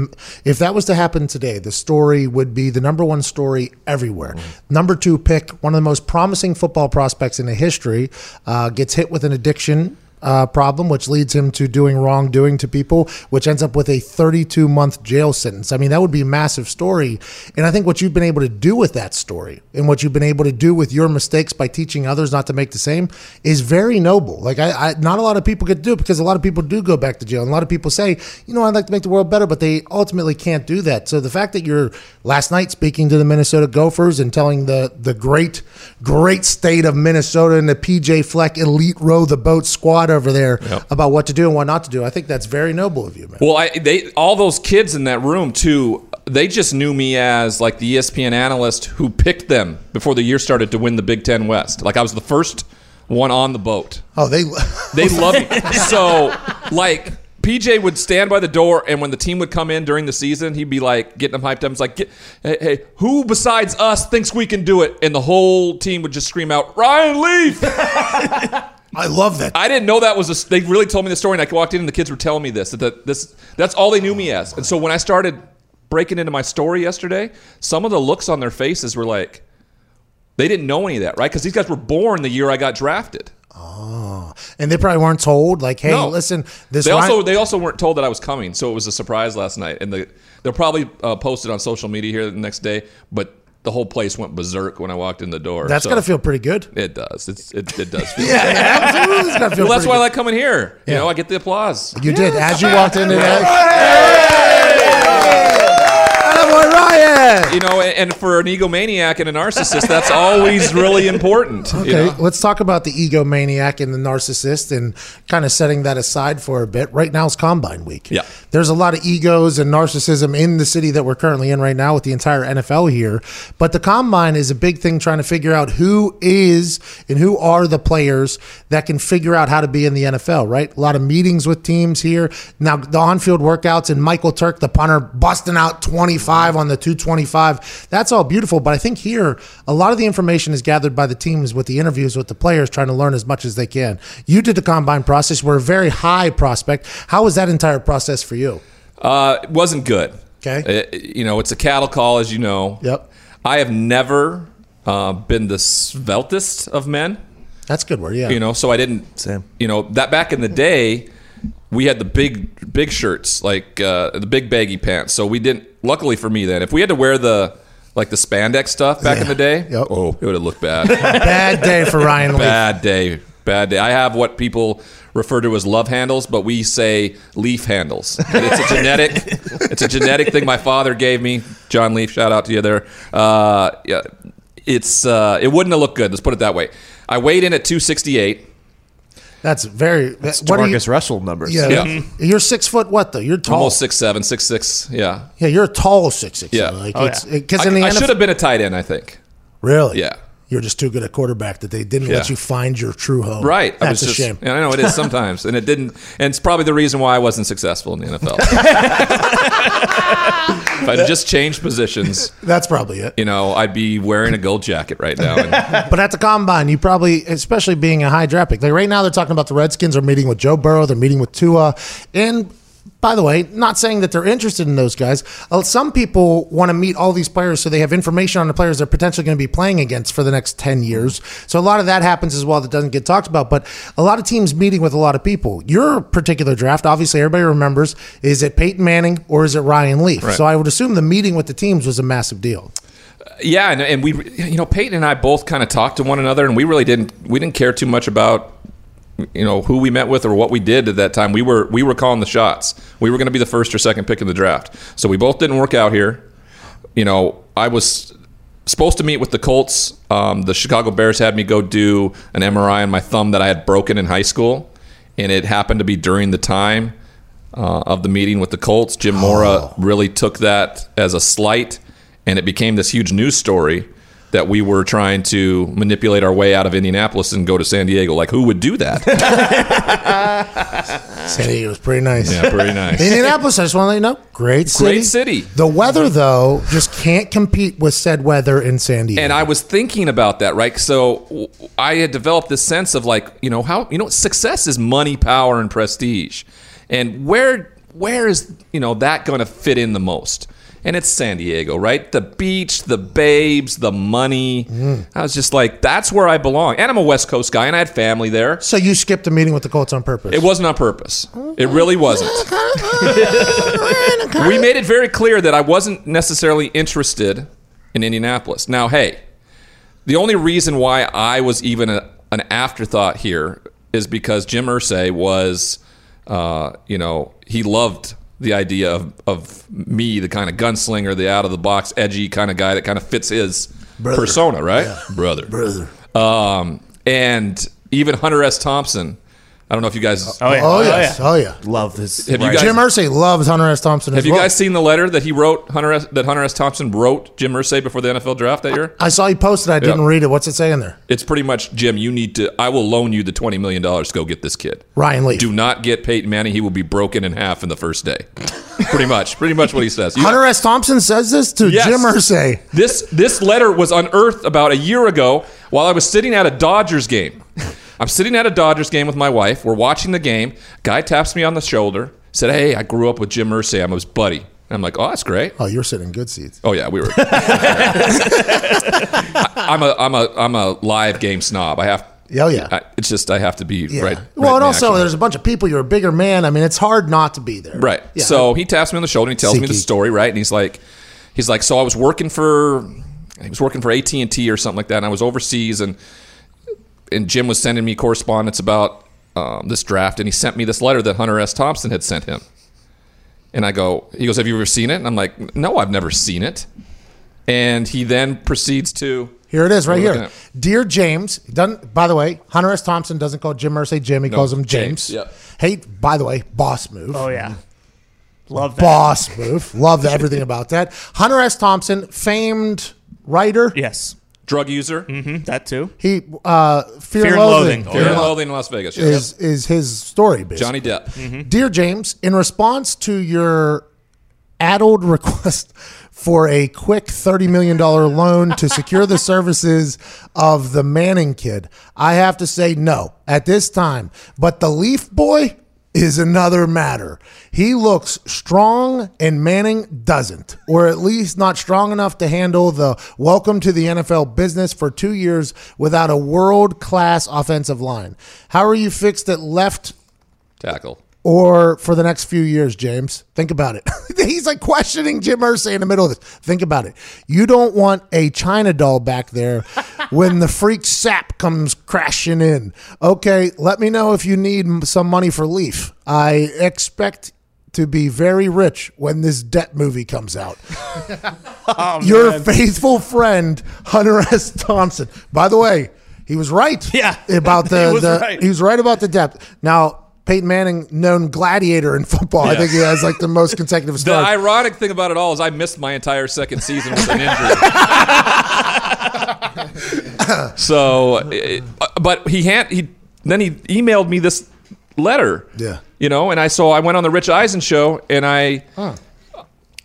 if that was to happen today, the story would be the number one story everywhere. Number two pick, one of the most promising football prospects in the history, uh, gets hit with an addiction. Uh, problem, which leads him to doing wrongdoing to people, which ends up with a 32 month jail sentence. I mean, that would be a massive story. And I think what you've been able to do with that story and what you've been able to do with your mistakes by teaching others not to make the same is very noble. Like, I, I not a lot of people to do it because a lot of people do go back to jail. And a lot of people say, you know, I'd like to make the world better, but they ultimately can't do that. So the fact that you're last night speaking to the Minnesota Gophers and telling the, the great, great state of Minnesota and the PJ Fleck elite row the boat squad over there Yep. about what to do and what not to do, I think that's very noble of you, man. Well, I, they all those kids in that room too. They just knew me as like the ESPN analyst who picked them before the year started to win the Big Ten West. Like I was the first one on the boat. Oh, they They love me. So like PJ would stand by the door, and when the team would come in during the season, he'd be like getting them hyped up. It's like, hey, hey, who besides us thinks we can do it? And the whole team would just scream out, Ryan Leaf. I love that. I didn't know that was a. They really told me the story, and I walked in, and the kids were telling me this. That the, this that's all they knew me as. And so when I started breaking into my story yesterday, some of the looks on their faces were like, they didn't know any of that, right? Because these guys were born the year I got drafted. Oh, and they probably weren't told, like, hey, No. listen, this They Ryan- also they also weren't told that I was coming, so it was a surprise last night. And the, they'll probably uh, post it on social media here the next day. But the whole place went berserk when I walked in the door. that's so got to feel pretty good. It does. It's it, it does feel. Yeah, absolutely. It's gotta feel Well, that's pretty why I like coming here. You Yeah. know, I get the applause. You did as you walked in today. Attaboy, Ryan. You know, and for an egomaniac and a narcissist, that's always really important. you Okay, know? let's talk about the egomaniac and the narcissist and kind of setting that aside for a bit. Right now is Combine Week. Yeah. There's a lot of egos and narcissism in the city that we're currently in right now with the entire NFL here. But the Combine is a big thing trying to figure out who is and who are the players that can figure out how to be in the NFL, right? A lot of meetings with teams here. Now, the on field workouts and Michael Turk, the punter, busting out 25 on the 225. That's all beautiful. But I think here, a lot of the information is gathered by the teams with the interviews with the players trying to learn as much as they can. You did the combine process, were a very high prospect. How was that entire process for you? Uh, it wasn't good. Okay. Uh, you know, it's a cattle call, as you know. Yep. I have never uh, been the sveltest of men. That's a good word. Yeah. You know, so I didn't. Same. You know that back in the day, we had the big, big shirts, like uh, the big baggy pants. So we didn't. Luckily for me, then, if we had to wear the like the spandex stuff back in the day, Yep. oh, it would have looked bad. Bad day for Ryan Leaf. bad day. Bad day. I have what people refer to as love handles, but we say leaf handles. And it's a genetic. it's a genetic thing my father gave me. John Leaf, shout out to you there. Uh, yeah, it's uh, it wouldn't have looked good. Let's put it that way. I weighed in at 268. That's very. That's what do you- Marcus Russell numbers. Yeah, Yeah. you're six foot. What though? You're tall. Almost six seven, six six. Yeah, Yeah, you're a tall six six. Yeah. like Oh, it's yeah. because I, in the I NFL, should have been a tight end. I think. really. Yeah. You're just too good a quarterback that they didn't let you find your true home. Right. I that's was a just, shame. and I know it is sometimes, and it didn't. And it's probably the reason why I wasn't successful in the NFL. if I'd just changed positions, That's probably it. you know, I'd be wearing a gold jacket right now. And But at the combine, you probably, especially being a high draft pick, like right now, they're talking about the Redskins are meeting with Joe Burrow, they're meeting with Tua, and. By the way, not saying that they're interested in those guys. Uh, Some people want to meet all these players so they have information on the players they're potentially going to be playing against for the next 10 years. So a lot of that happens as well that doesn't get talked about. But a lot of teams meeting with a lot of people. Your particular draft, obviously, everybody remembers is it Peyton Manning or is it Ryan Leaf? Right. So I would assume the meeting with the teams was a massive deal. yeah, and, and we, you know, Peyton and I both kind of talked to one another, and we really didn't, we didn't care too much about, you know, who we met with or what we did at that time. We were, we were calling the shots. We were going to be the first or second pick in the draft. So we both didn't work out here. You know, I was supposed to meet with the Colts. Um, the Chicago Bears had me go do an MRI on my thumb that I had broken in high school, and it happened to be during the time uh, of the meeting with the Colts. Jim Mora really took that as a slight, and it became this huge news story that we were trying to manipulate our way out of Indianapolis and go to San Diego. Like, who would do that? San Diego was pretty nice. yeah, pretty nice. Indianapolis, I just want to let you know, great city. Great city. The weather, though, just can't compete with said weather in San Diego. And I was thinking about that, right? So I had developed this sense of like, you know, how you know, success is money, power, and prestige, and where where is you know that going to fit in the most? And it's San Diego, right? The beach, the babes, the money. I was just like, that's where I belong. And I'm a West Coast guy, and I had family there. so you skipped a meeting with the Colts on purpose. It wasn't on purpose. It really wasn't. we made it very clear that I wasn't necessarily interested in Indianapolis. Now, hey, the only reason why I was even a, an afterthought here is because Jim Irsay was, uh, you know, he loved the idea of, of me, the kind of gunslinger, the out of the box, edgy kind of guy that kind of fits his persona, right? Brother. Brother. Um, and even Hunter S. Thompson. I don't know if you guys Oh yeah. Oh, oh yes. Oh, yeah. Love this. Have you guys- Jim Irsay loves Hunter S. Thompson have as you well. guys seen the letter that he wrote Hunter S, that Hunter S. Thompson wrote Jim Irsay before the NFL draft that year? I saw you posted. I didn't Yeah. read it. What's it saying there? It's pretty much Jim. You need to. I will loan you the twenty million dollars to go get this kid. Ryan Leaf. Do not get Peyton Manning. He will be broken in half in the first day. pretty much. Pretty much what he says. You- Hunter S. Thompson says this to Yes. Jim Irsay. This this letter was unearthed about a year ago while I was sitting at a Dodgers game. I'm sitting at a Dodgers game with my wife. We're watching the game. Guy taps me on the shoulder. Said, "Hey, I grew up with Jim Irsay. I'm his buddy." And I'm like, "Oh, that's great." Oh, you're sitting in good seats. Oh yeah, we were. I, I'm a I'm a I'm a live game snob. I have. Oh, yeah. I, it's just I have to be Yeah. right. well, right and also action. there's a bunch of people. You're a bigger man. I mean, it's hard not to be there. Right. Yeah. So he taps me on the shoulder and he tells me the story, right? And he's like, he's like, so I was working for, he was working for AT and T or something like that, and I was overseas, and and Jim was sending me correspondence about um, this draft, and he sent me this letter that Hunter S. Thompson had sent him. And I go, he goes, have you ever seen it? And I'm like, no, I've never seen it. And he then proceeds to. Here it is, right here. Dear James, doesn't, by the way, Hunter S. Thompson doesn't call Jim Irsay Jim. He calls him James. James, yep. Hey, by the way, boss move. Oh yeah. Love that. Boss move. Love everything about that. Hunter S. Thompson, famed writer. Yes. Drug user, Mm, That too. He uh, Fear, Fear and and Loathing, Loathing. Fear and Loathing in Las Vegas. yes. is is his story. Basically. Johnny Depp. Dear James, in response to your addled request for a quick $30 million loan to secure the services of the Manning kid, I have to say no at this time. But the Leaf boy is another matter. He looks strong and Manning doesn't, or at least not strong enough to handle the welcome to the NFL business for two years without a world class offensive line. How are you fixed at left Tackle. Or for the next few years, James? Think about it. He's like questioning Jim Irsay in the middle of this. Think about it. You don't want a China doll back there when the freak sap comes crashing in. Okay, let me know if you need some money for Leaf. I expect to be very rich when this Depp movie comes out. Oh, Your faithful friend Hunter S. Thompson. By the way, he was right. Yeah, about the he was the- right. he was right about the depth. Now Peyton Manning, known gladiator in football, I think he has like the most consecutive starts. The ironic thing about it all is I missed my entire second season with an injury. so, it- but he had he then he emailed me this letter. Yeah. You know, and I so I went on the Rich Eisen show and I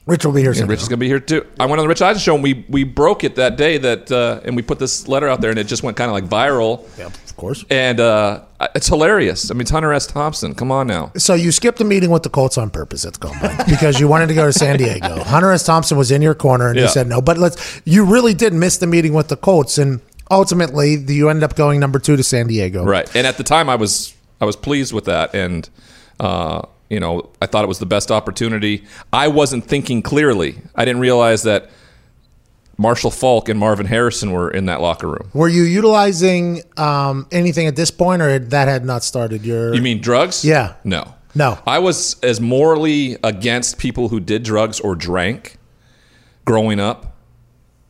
Rich will be here Rich is gonna be here too. I went on the Rich Eisen show and we we broke it that day that uh, and we put this letter out there and it just went kind of like viral. Yep, of course. And uh, it's hilarious. I mean, it's Hunter S. Thompson. Come on now. So you skipped a meeting with the Colts on purpose at Combine because you wanted to go to San Diego. Hunter S. Thompson was in your corner and Yeah. you said no. But let's you really did miss the meeting with the Colts and ultimately you ended up going number two to San Diego. Right. And at the time, I was I was pleased with that, and uh, you know, I thought it was the best opportunity. I wasn't thinking clearly. I didn't realize that Marshall Faulk and Marvin Harrison were in that locker room. Were you utilizing um, anything at this point, or that had not started? Your You mean drugs? Yeah. No. No. I was as morally against people who did drugs or drank growing up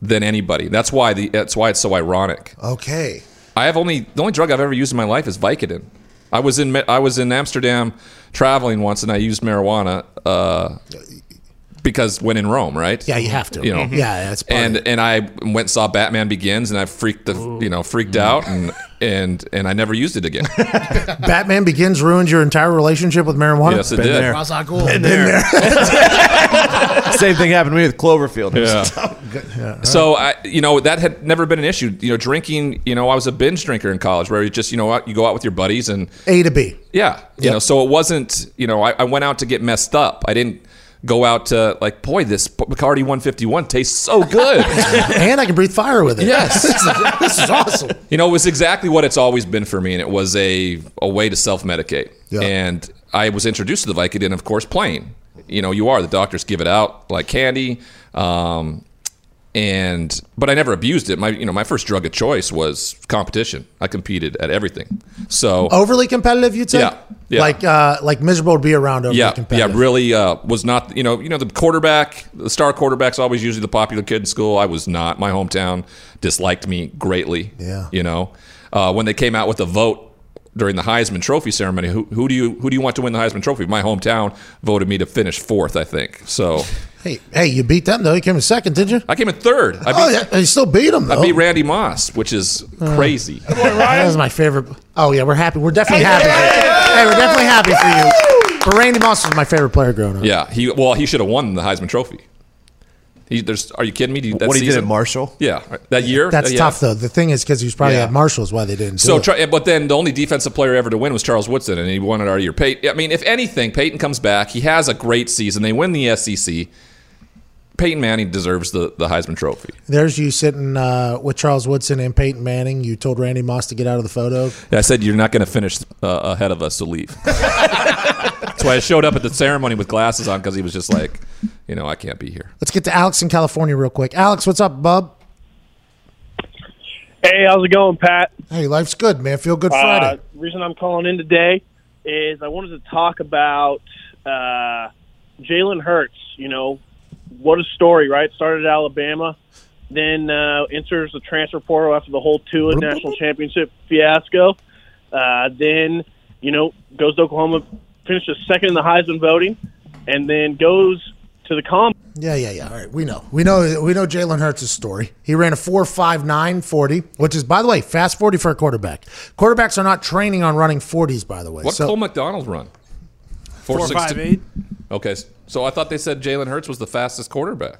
than anybody. That's why the that's why it's so ironic. okay. I have only the only drug I've ever used in my life is Vicodin. I was in I was in Amsterdam traveling once, and I used marijuana uh, because when in Rome, right? Yeah, you have to. You know, mm-hmm. Yeah, that's part and of it. and I went and saw Batman Begins, and I freaked the you know freaked out, and and and I never used it again. Batman Begins ruined your entire relationship with marijuana. yes, it Been did. there. Ra's al Ghul. Same thing happened to me with Cloverfield. Yeah. Oh, so I, you know, that had never been an issue. You know, drinking. You know, I was a binge drinker in college, where you just, you know, what, you go out with your buddies and A to B. Yeah, you Yep. know, so it wasn't, you know, I, I went out to get messed up. I didn't go out to like, boy, this Bacardi 151 tastes so good. and I can breathe fire with it. Yes. this, is, this is awesome. you know, it was exactly what it's always been for me, and it was a a way to self medicate. Yeah. And I was introduced to the Vicodin, of course, plain. You know, you are the doctors give it out like candy. Um, and but I never abused it. My you know my first drug of choice was competition. I competed at everything. So Overly competitive, you'd say. Yeah, yeah. Like uh, like miserable to be around. Overly yeah, competitive. yeah, really uh, was not. You know, you know the quarterback, the star quarterback's always usually the popular kid in school. I was not. My hometown disliked me greatly. Yeah. you know, uh, when they came out with a vote during the Heisman Trophy ceremony, who, who do you who do you want to win the Heisman Trophy? My hometown voted me to finish fourth, I think. So Hey, hey, you beat them though. You came in second, did you? I came in third. I oh, beat, oh, yeah, you still beat them though. I beat Randy Moss, which is uh, crazy. That was my favorite. Oh yeah, we're happy. We're definitely happy. Hey, we're definitely happy for you. But Randy Moss was my favorite player growing up. Yeah, he well he should have won the Heisman Trophy. He, there's, are you kidding me? That What he did season? at Marshall? Yeah, that year. That's uh, yeah. tough though. The thing is, because he was probably Yeah. at Marshall's, why they didn't. So, do it. try, but then the only defensive player ever to win was Charles Woodson, and he won it our year. Peyton, I mean, if anything, Peyton comes back. He has a great season. They win the SEC. Peyton Manning deserves the, the Heisman Trophy. there's you sitting uh, with Charles Woodson and Peyton Manning. You told Randy Moss to get out of the photo. Yeah, I said you're not going to finish uh, ahead of us, so leave. That's why I showed up at the ceremony with glasses on because he was just like, you know, I can't be here. Let's get to Alex in California real quick. Alex, what's up, bub? Hey, how's it going, Pat? Hey, life's good, man. Feel good Uh, Friday. reason I'm calling in today is I wanted to talk about uh, Jalen Hurts. You know, what a story, right? Started at Alabama, then uh, enters the transfer portal after the whole Tua national championship fiasco. Uh, then, you know, goes to Oklahoma, finishes second in the Heisman voting, and then goes to the com. Yeah, yeah, yeah. All right, we know, we know, we know Jalen Hurts' story. He ran a four five nine forty, which is, by the way, fast forty for a quarterback. Quarterbacks are not training on running forties, by the way. What so, Cole McDonald run? Four, six, five, two- eight. Okay, so I thought they said Jalen Hurts was the fastest quarterback.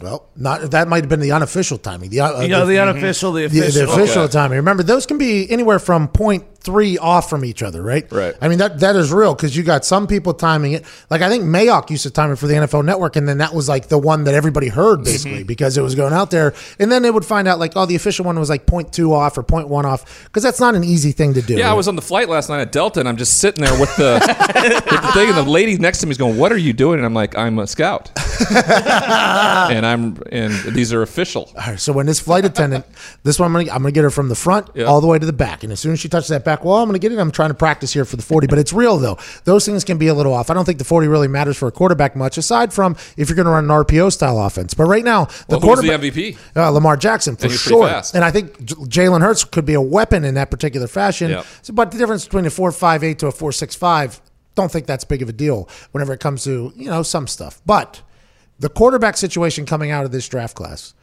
well, not that might have been the unofficial timing. The, uh, You know, the unofficial, the the, official. the official Okay. timing. Remember, those can be anywhere from point 0.3 off from each other, right? Right. I mean that that is real because you got some people timing it. Like I think Mayock used to time it for the NFL Network, and then that was like the one that everybody heard mm-hmm. basically because it was going out there, and then they would find out like, oh, the official one was like 0.2 off or 0.1 off because that's not an easy thing to do. Yeah, I was on the flight last night at Delta, and I'm just sitting there with the, with the thing, and the lady next to me is going, "What are you doing?" And I'm like, "I'm a scout." and I'm and these are official. All right, so when this flight attendant, this one I'm gonna, I'm gonna get her from the front Yeah. all the way to the back, and as soon as she touches that back wall, I'm gonna get it. I'm trying to practice here for the 40, but it's real though. Those things can be a little off. I don't think the 40 really matters for a quarterback much, aside from if you're gonna run an RPO style offense. But right now, the Well, who's the quarterback MVP? uh, Lamar Jackson for And sure, and I think Jalen Hurts could be a weapon in that particular fashion. Yep. So, but the difference between a four five eight to a four six five, don't think that's big of a deal whenever it comes to you know some stuff. But the quarterback situation coming out of this draft class,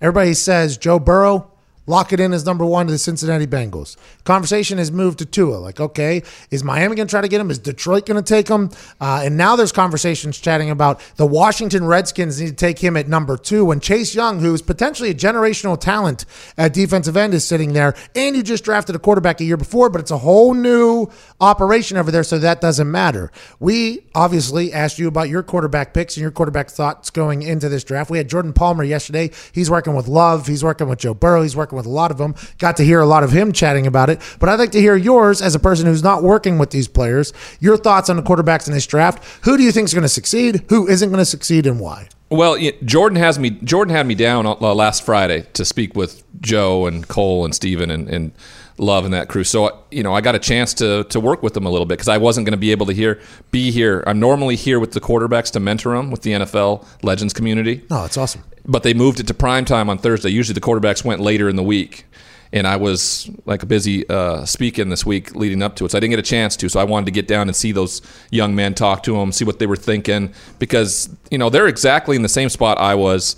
everybody says Joe Burrow. Lock it in as number one to the Cincinnati Bengals. Conversation has moved to Tua. Like, okay, is Miami going to try to get him? Is Detroit going to take him? Uh, and now there's conversations chatting about the Washington Redskins need to take him at number two. When Chase Young, who's potentially a generational talent at defensive end, is sitting there, and you just drafted a quarterback a year before, but it's a whole new operation over there, so that doesn't matter. We obviously asked you about your quarterback picks and your quarterback thoughts going into this draft. We had Jordan Palmer yesterday. He's working with Love. He's working with Joe Burrow. He's working with a lot of them. Got to hear a lot of him chatting about it. But I'd like to hear yours as a person who's not working with these players. Your thoughts on the quarterbacks in this draft. Who do you think is going to succeed? Who isn't going to succeed, and why? Well, Jordan has me. Jordan had me down uh, last Friday to speak with Joe and Cole and Steven and, and Love and that crew. So you know, I got a chance to to work with them a little bit because I wasn't going to be able to hear be here. I'm normally here with the quarterbacks to mentor them with the NFL Legends community. Oh, it's awesome. But they moved it to prime time on Thursday. Usually the quarterbacks went later in the week. And I was like busy uh, speaking this week leading up to it. So I didn't get a chance to. So I wanted to get down and see those young men, talk to them, see what they were thinking. Because, you know, they're exactly in the same spot I was,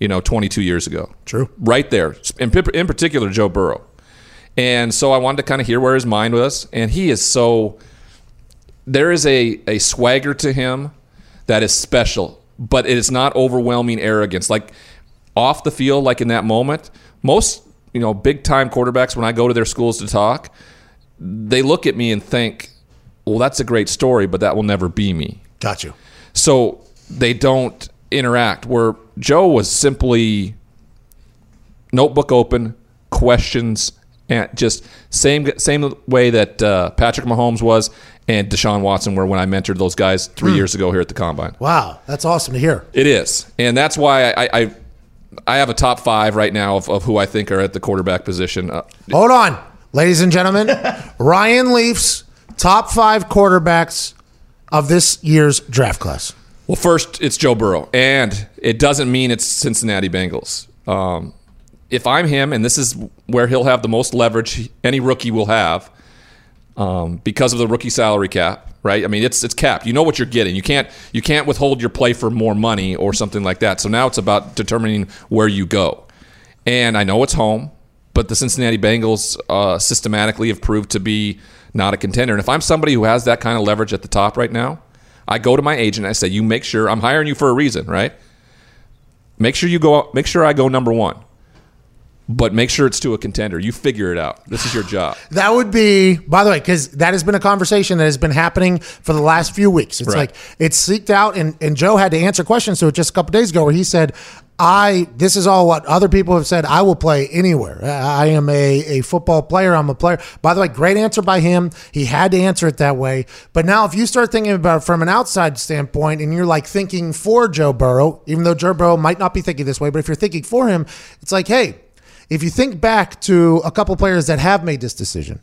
you know, 22 years ago. True. Right there. In, in particular, Joe Burrow. And so I wanted to kind of hear where his mind was. And he is so there is a, a swagger to him that is special, but it is not overwhelming arrogance. Like off the field, like in that moment, most you know big time quarterbacks when I go to their schools to talk, they look at me and think, "Well, that's a great story, but that will never be me." Got you. So they don't interact. Where Joe was simply notebook open, questions, and just same same way that uh, Patrick Mahomes was and Deshaun Watson were when I mentored those guys three years ago here at the combine. Wow, that's awesome to hear. It is, and that's why I. I I have a top five right now of, of who I think are at the quarterback position. Uh, Hold on, ladies and gentlemen. Ryan Leaf's top five quarterbacks of this year's draft class. Well, first it's Joe Burrow, and it doesn't mean it's Cincinnati Bengals. Um, if I'm him, and this is where he'll have the most leverage any rookie will have, um, because of the rookie salary cap, right? I mean, it's it's capped. You know what you're getting. You can't you can't withhold your play for more money or something like that. So now it's about determining where you go. And I know it's home, but the Cincinnati Bengals uh, systematically have proved to be not a contender. And if I'm somebody who has that kind of leverage at the top right now, I go to my agent. I say, "You make sure I'm hiring you for a reason, right? Make sure you go. Make sure I go number one." But make sure it's to a contender. You figure it out. This is your job. That would be, by the way, because that has been a conversation that has been happening for the last few weeks. It's Right. like it's seeked out, and, and Joe had to answer questions to it just a couple days ago where he said, I, this is all what other people have said. I will play anywhere. I am a, a football player. I'm a player. By the way, great answer by him. He had to answer it that way. But now, if you start thinking about it from an outside standpoint and you're like thinking for Joe Burrow, even though Joe Burrow might not be thinking this way, but if you're thinking for him, it's like, hey, if you think back to a couple players that have made this decision,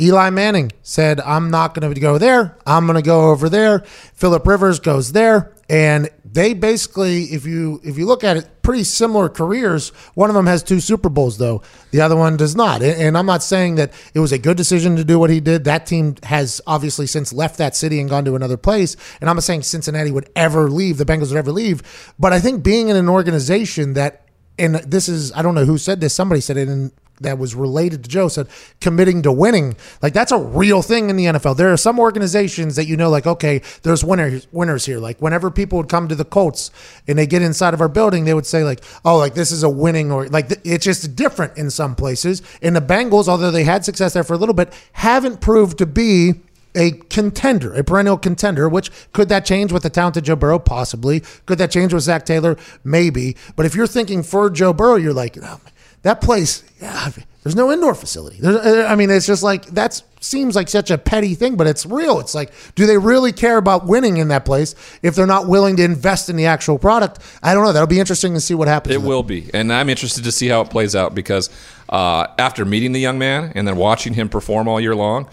Eli Manning said, I'm not going to go there. I'm going to go over there. Philip Rivers goes there. And they basically, if you if you look at it, pretty similar careers. One of them has two Super Bowls, though. The other one does not. And I'm not saying that it was a good decision to do what he did. That team has obviously since left that city and gone to another place. And I'm not saying Cincinnati would ever leave, the Bengals would ever leave. But I think being in an organization that and this is I don't know who said this. Somebody said it, and that was related to Joe said committing to winning. Like that's a real thing in the NFL. There are some organizations that you know, like okay, there's winners winners here. Like whenever people would come to the Colts and they get inside of our building, they would say like, oh, like this is a winning or like it's just different in some places. And the Bengals, although they had success there for a little bit, haven't proved to be a contender, a perennial contender, which could that change with the talented Joe Burrow? Possibly. Could that change with Zac Taylor? Maybe. But if you're thinking for Joe Burrow, you're like, oh, that place, yeah, there's no indoor facility. There's, uh, I mean, it's just like, that seems like such a petty thing, but it's real. It's like, do they really care about winning in that place if they're not willing to invest in the actual product? I don't know. That'll be interesting to see what happens. It will be, and I'm interested to see how it plays out because uh, after meeting the young man and then watching him perform all year long,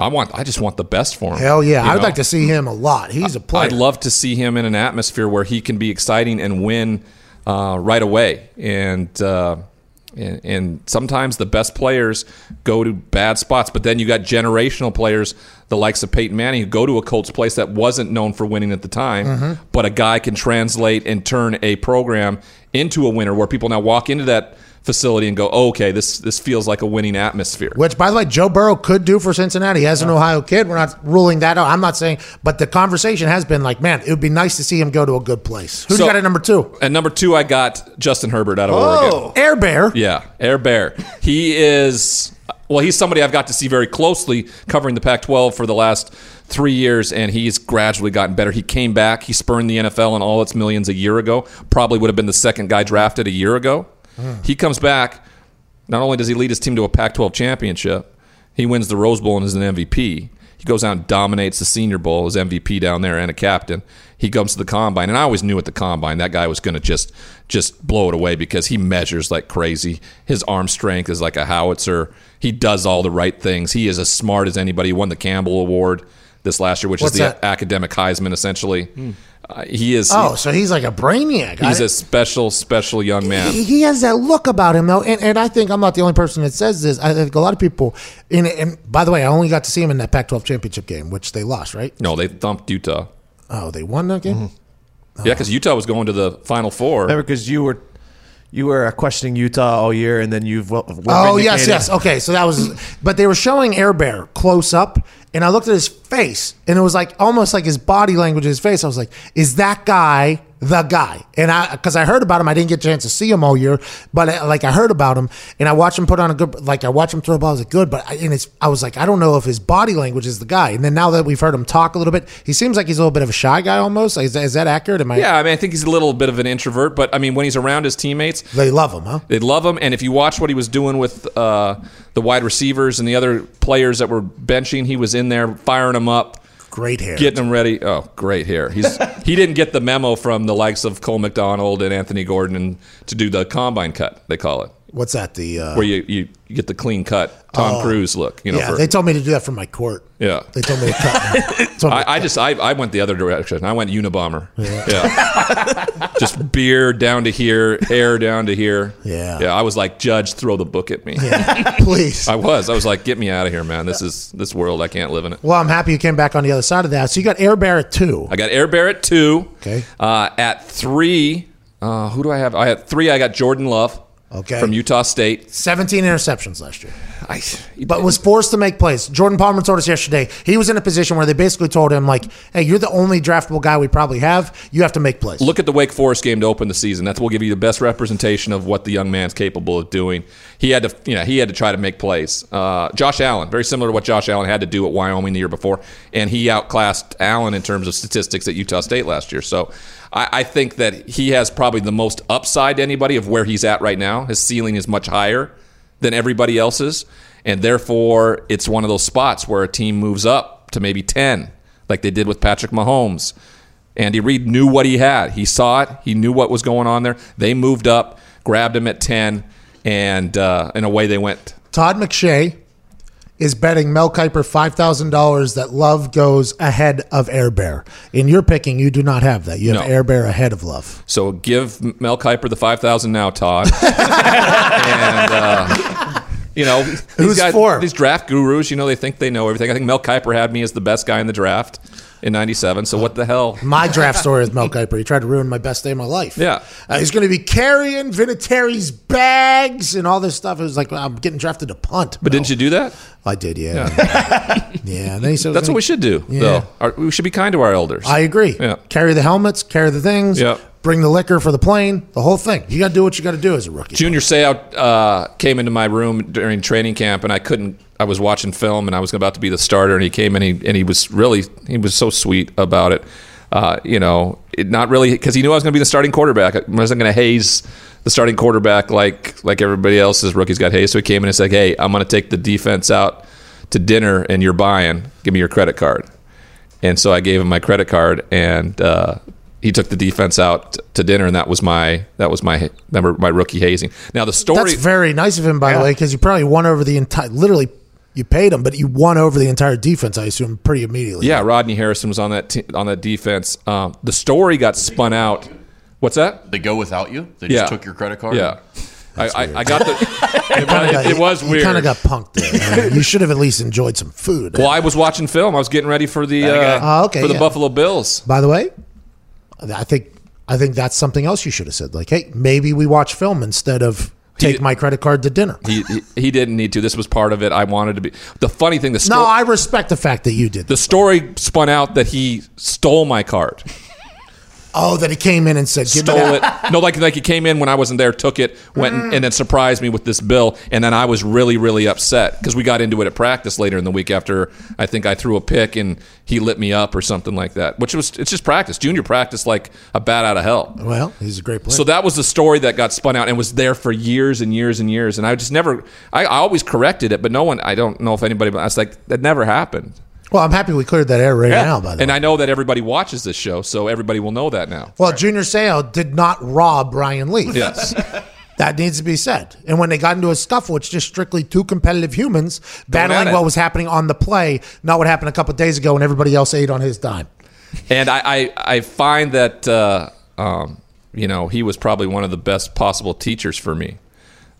I want, I just want the best for him. Hell yeah. You I would know? like to see him a lot. He's a player. I'd love to see him in an atmosphere where he can be exciting and win uh, right away. And, uh, and and sometimes the best players go to bad spots, but then you got generational players, the likes of Peyton Manning, who go to a Colts place that wasn't known for winning at the time, Mhm. but a guy can translate and turn a program into a winner, where people now walk into that facility and go, oh, "Okay, this this feels like a winning atmosphere." Which, by the way, Joe Burrow could do for Cincinnati. He has an Ohio kid. We're not ruling that out. I'm not saying, but the conversation has been like, man, it would be nice to see him go to a good place. Who So- got at number two? At number two, I got Justin Herbert out of Oh. Oregon. Air Bear. Yeah, Air Bear. He is well. He's somebody I've got to see very closely, covering the Pac-12 for the last three years, and he's gradually gotten better. He came back. He spurned the NFL and all its millions a year ago. Probably would have been the second guy drafted a year ago. He comes back. Not only does he lead his team to a Pac-12 championship, he wins the Rose Bowl and is an MVP. He goes out and dominates the Senior Bowl as MVP down there and a captain. He comes to the combine, and I always knew at the combine that guy was going to just just blow it away because he measures like crazy. His arm strength is like a howitzer. He does all the right things. He is as smart as anybody. He won the Campbell Award this last year, which What's is the that? academic Heisman, essentially. Hmm. Uh, he is. Oh, so he's like a brainiac. he's I- a special, special young man. He, he has that look about him, though, and, and I think I'm not the only person that says this. I think a lot of people. In, and by the way, I only got to see him in that Pac-12 championship game, which they lost, right? No, they thumped Utah. Oh, they won that game. Mm-hmm. Yeah, because Utah was going to the Final Four. Remember, because you were you were questioning Utah all year, and then you've well, Oh yes, yes. Okay, so that was. But they were showing Air Bear close up, and I looked at his face, and it was like almost like his body language, his face. I was like, "Is that guy the guy?" And I, because I heard about him, I didn't get a chance to see him all year, but I, like I heard about him, and I watched him put on a good, like I watched him throw a ball. I was like, good, but I, and it's, I was like, I don't know if his body language is the guy. And then now that we've heard him talk a little bit, he seems like he's a little bit of a shy guy almost. Is, that- is that accurate? Am I? Yeah, I mean, I think he's a little bit of an introvert, but I mean, when he's around his teammates, they love him, huh? They love him, and if you watch what he was doing with uh, the wide receivers and the other players that were benching, he was in there firing them up, Great hair. getting him ready. Oh, great hair! He's he didn't get the memo from the likes of Cole McDonald and Anthony Gordon to do the combine cut. They call it What's that? The uh, where you, you, you get the clean cut Tom Oh. Cruise look. You know, yeah, for, they told me to do that for my court. yeah. They told me to cut. me to I, I just I, I went the other direction. I went Unabomber. Yeah. just beard down to here, hair down to here. Yeah. Yeah. I was like, Judge, throw the book at me. Please. I was. I was like, get me out of here, man. This is this world. I can't live in it. Well, I'm happy you came back on the other side of that. So you got Air Bear at two. I got Air Bear at two. Okay. Uh, at three, uh, who do I have? I had three. I got Jordan Love. Okay. From Utah State. 17 interceptions last year. I, But was forced to make plays. Jordan Palmer told us yesterday he was in a position where they basically told him, like, hey, you're the only draftable guy we probably have. You have to make plays. Look at the Wake Forest game to open the season. That will give you the best representation of what the young man's capable of doing. He had to, you know, he had to try to make plays. Uh, Josh Allen, very similar to what Josh Allen had to do at Wyoming the year before, and he outclassed Allen in terms of statistics at Utah State last year. So, I, I think that he has probably the most upside to anybody of where he's at right now. His ceiling is much higher than everybody else's, and therefore it's one of those spots where a team moves up to maybe ten, like they did with Patrick Mahomes. Andy Reid knew what he had. He saw it. He knew what was going on there. They moved up, grabbed him at ten, and uh, and away they went. Todd McShay is betting Mel Kiper $5,000 that Love goes ahead of Air Bear. In your picking, you do not have that. You have No. Air Bear ahead of Love. So give Mel Kiper the five thousand now, Todd. and uh, you know, these Who's guys, for? these draft gurus, you know, they think they know everything. I think Mel Kiper had me as the best guy in the draft. In '97. So what the hell? My draft story is Mel Kiper. He tried to ruin my best day of my life. Yeah. Uh, he's going to be carrying Vinatieri's bags and all this stuff. It was like, I'm getting drafted to punt. But didn't you do that? I did, yeah. Yeah. And then he said, That's what we should do. Yeah. Though Our- we should be kind to our elders. I agree. Yeah. Carry the helmets, carry the things, Yep. bring the liquor for the plane, the whole thing. You got to do what you got to do as a rookie. Junior Seau uh, came into my room during training camp, and I couldn't. I was watching film, and I was about to be the starter, and he came in, and he, and he was really, he was so sweet about it. Uh, you know, it, not really because he knew I was going to be the starting quarterback. I wasn't going to haze the starting quarterback like like everybody else's rookies got hazed. So he came in and said, "Hey, I'm going to take the defense out to dinner, and you're buying. Give me your credit card." And so I gave him my credit card, and uh, he took the defense out to dinner, and that was my that was my remember my rookie hazing. Now the story. That's very nice of him, by the way, because you probably won over the entire, literally, you paid him, but you won over the entire defense, I assume, pretty immediately. yeah, Rodney Harrison was on that te- on that defense. Um, the story got spun out. What's that? They go without you. They Yeah. just took your credit card. Yeah, I, I, I got the. it, Kinda it- it was you weird. kind of got punked there. man. you should have at least enjoyed some food. well, I was watching film. I was getting ready for the Okay. uh, Oh, okay, for the yeah. Buffalo Bills. By the way, I think I think that's something else you should have said. Like, hey, maybe we watch film instead of take my credit card to dinner. He, he he didn't need to. This was part of it. I wanted to be. The funny thing, the No, I respect the fact that you did. the story spun out that he stole my card. Oh, that he came in and said, "Give me stole that." it. No, like like he came in when I wasn't there, took it, went and, and then surprised me with this bill, and then I was really really upset because we got into it at practice later in the week after I think I threw a pick and he lit me up or something like that. Which was it's just practice, junior practice, like a bat out of hell. Well, he's a great player. So that was the story that got spun out and was there for years and years and years. And I just never, I, I always corrected it, but no one, I don't know if anybody, but I was like, that never happened. Well, I'm happy we cleared that air right now. By the and way, I know that everybody watches this show, so everybody will know that now. well, Junior Seau did not rob Ryan Leaf. Yes. That needs to be said. And when they got into a scuffle, it's just strictly two competitive humans battling what was happening on the play, not what happened a couple of days ago when everybody else ate on his dime. and I, I, I find that uh, um, you know he was probably one of the best possible teachers for me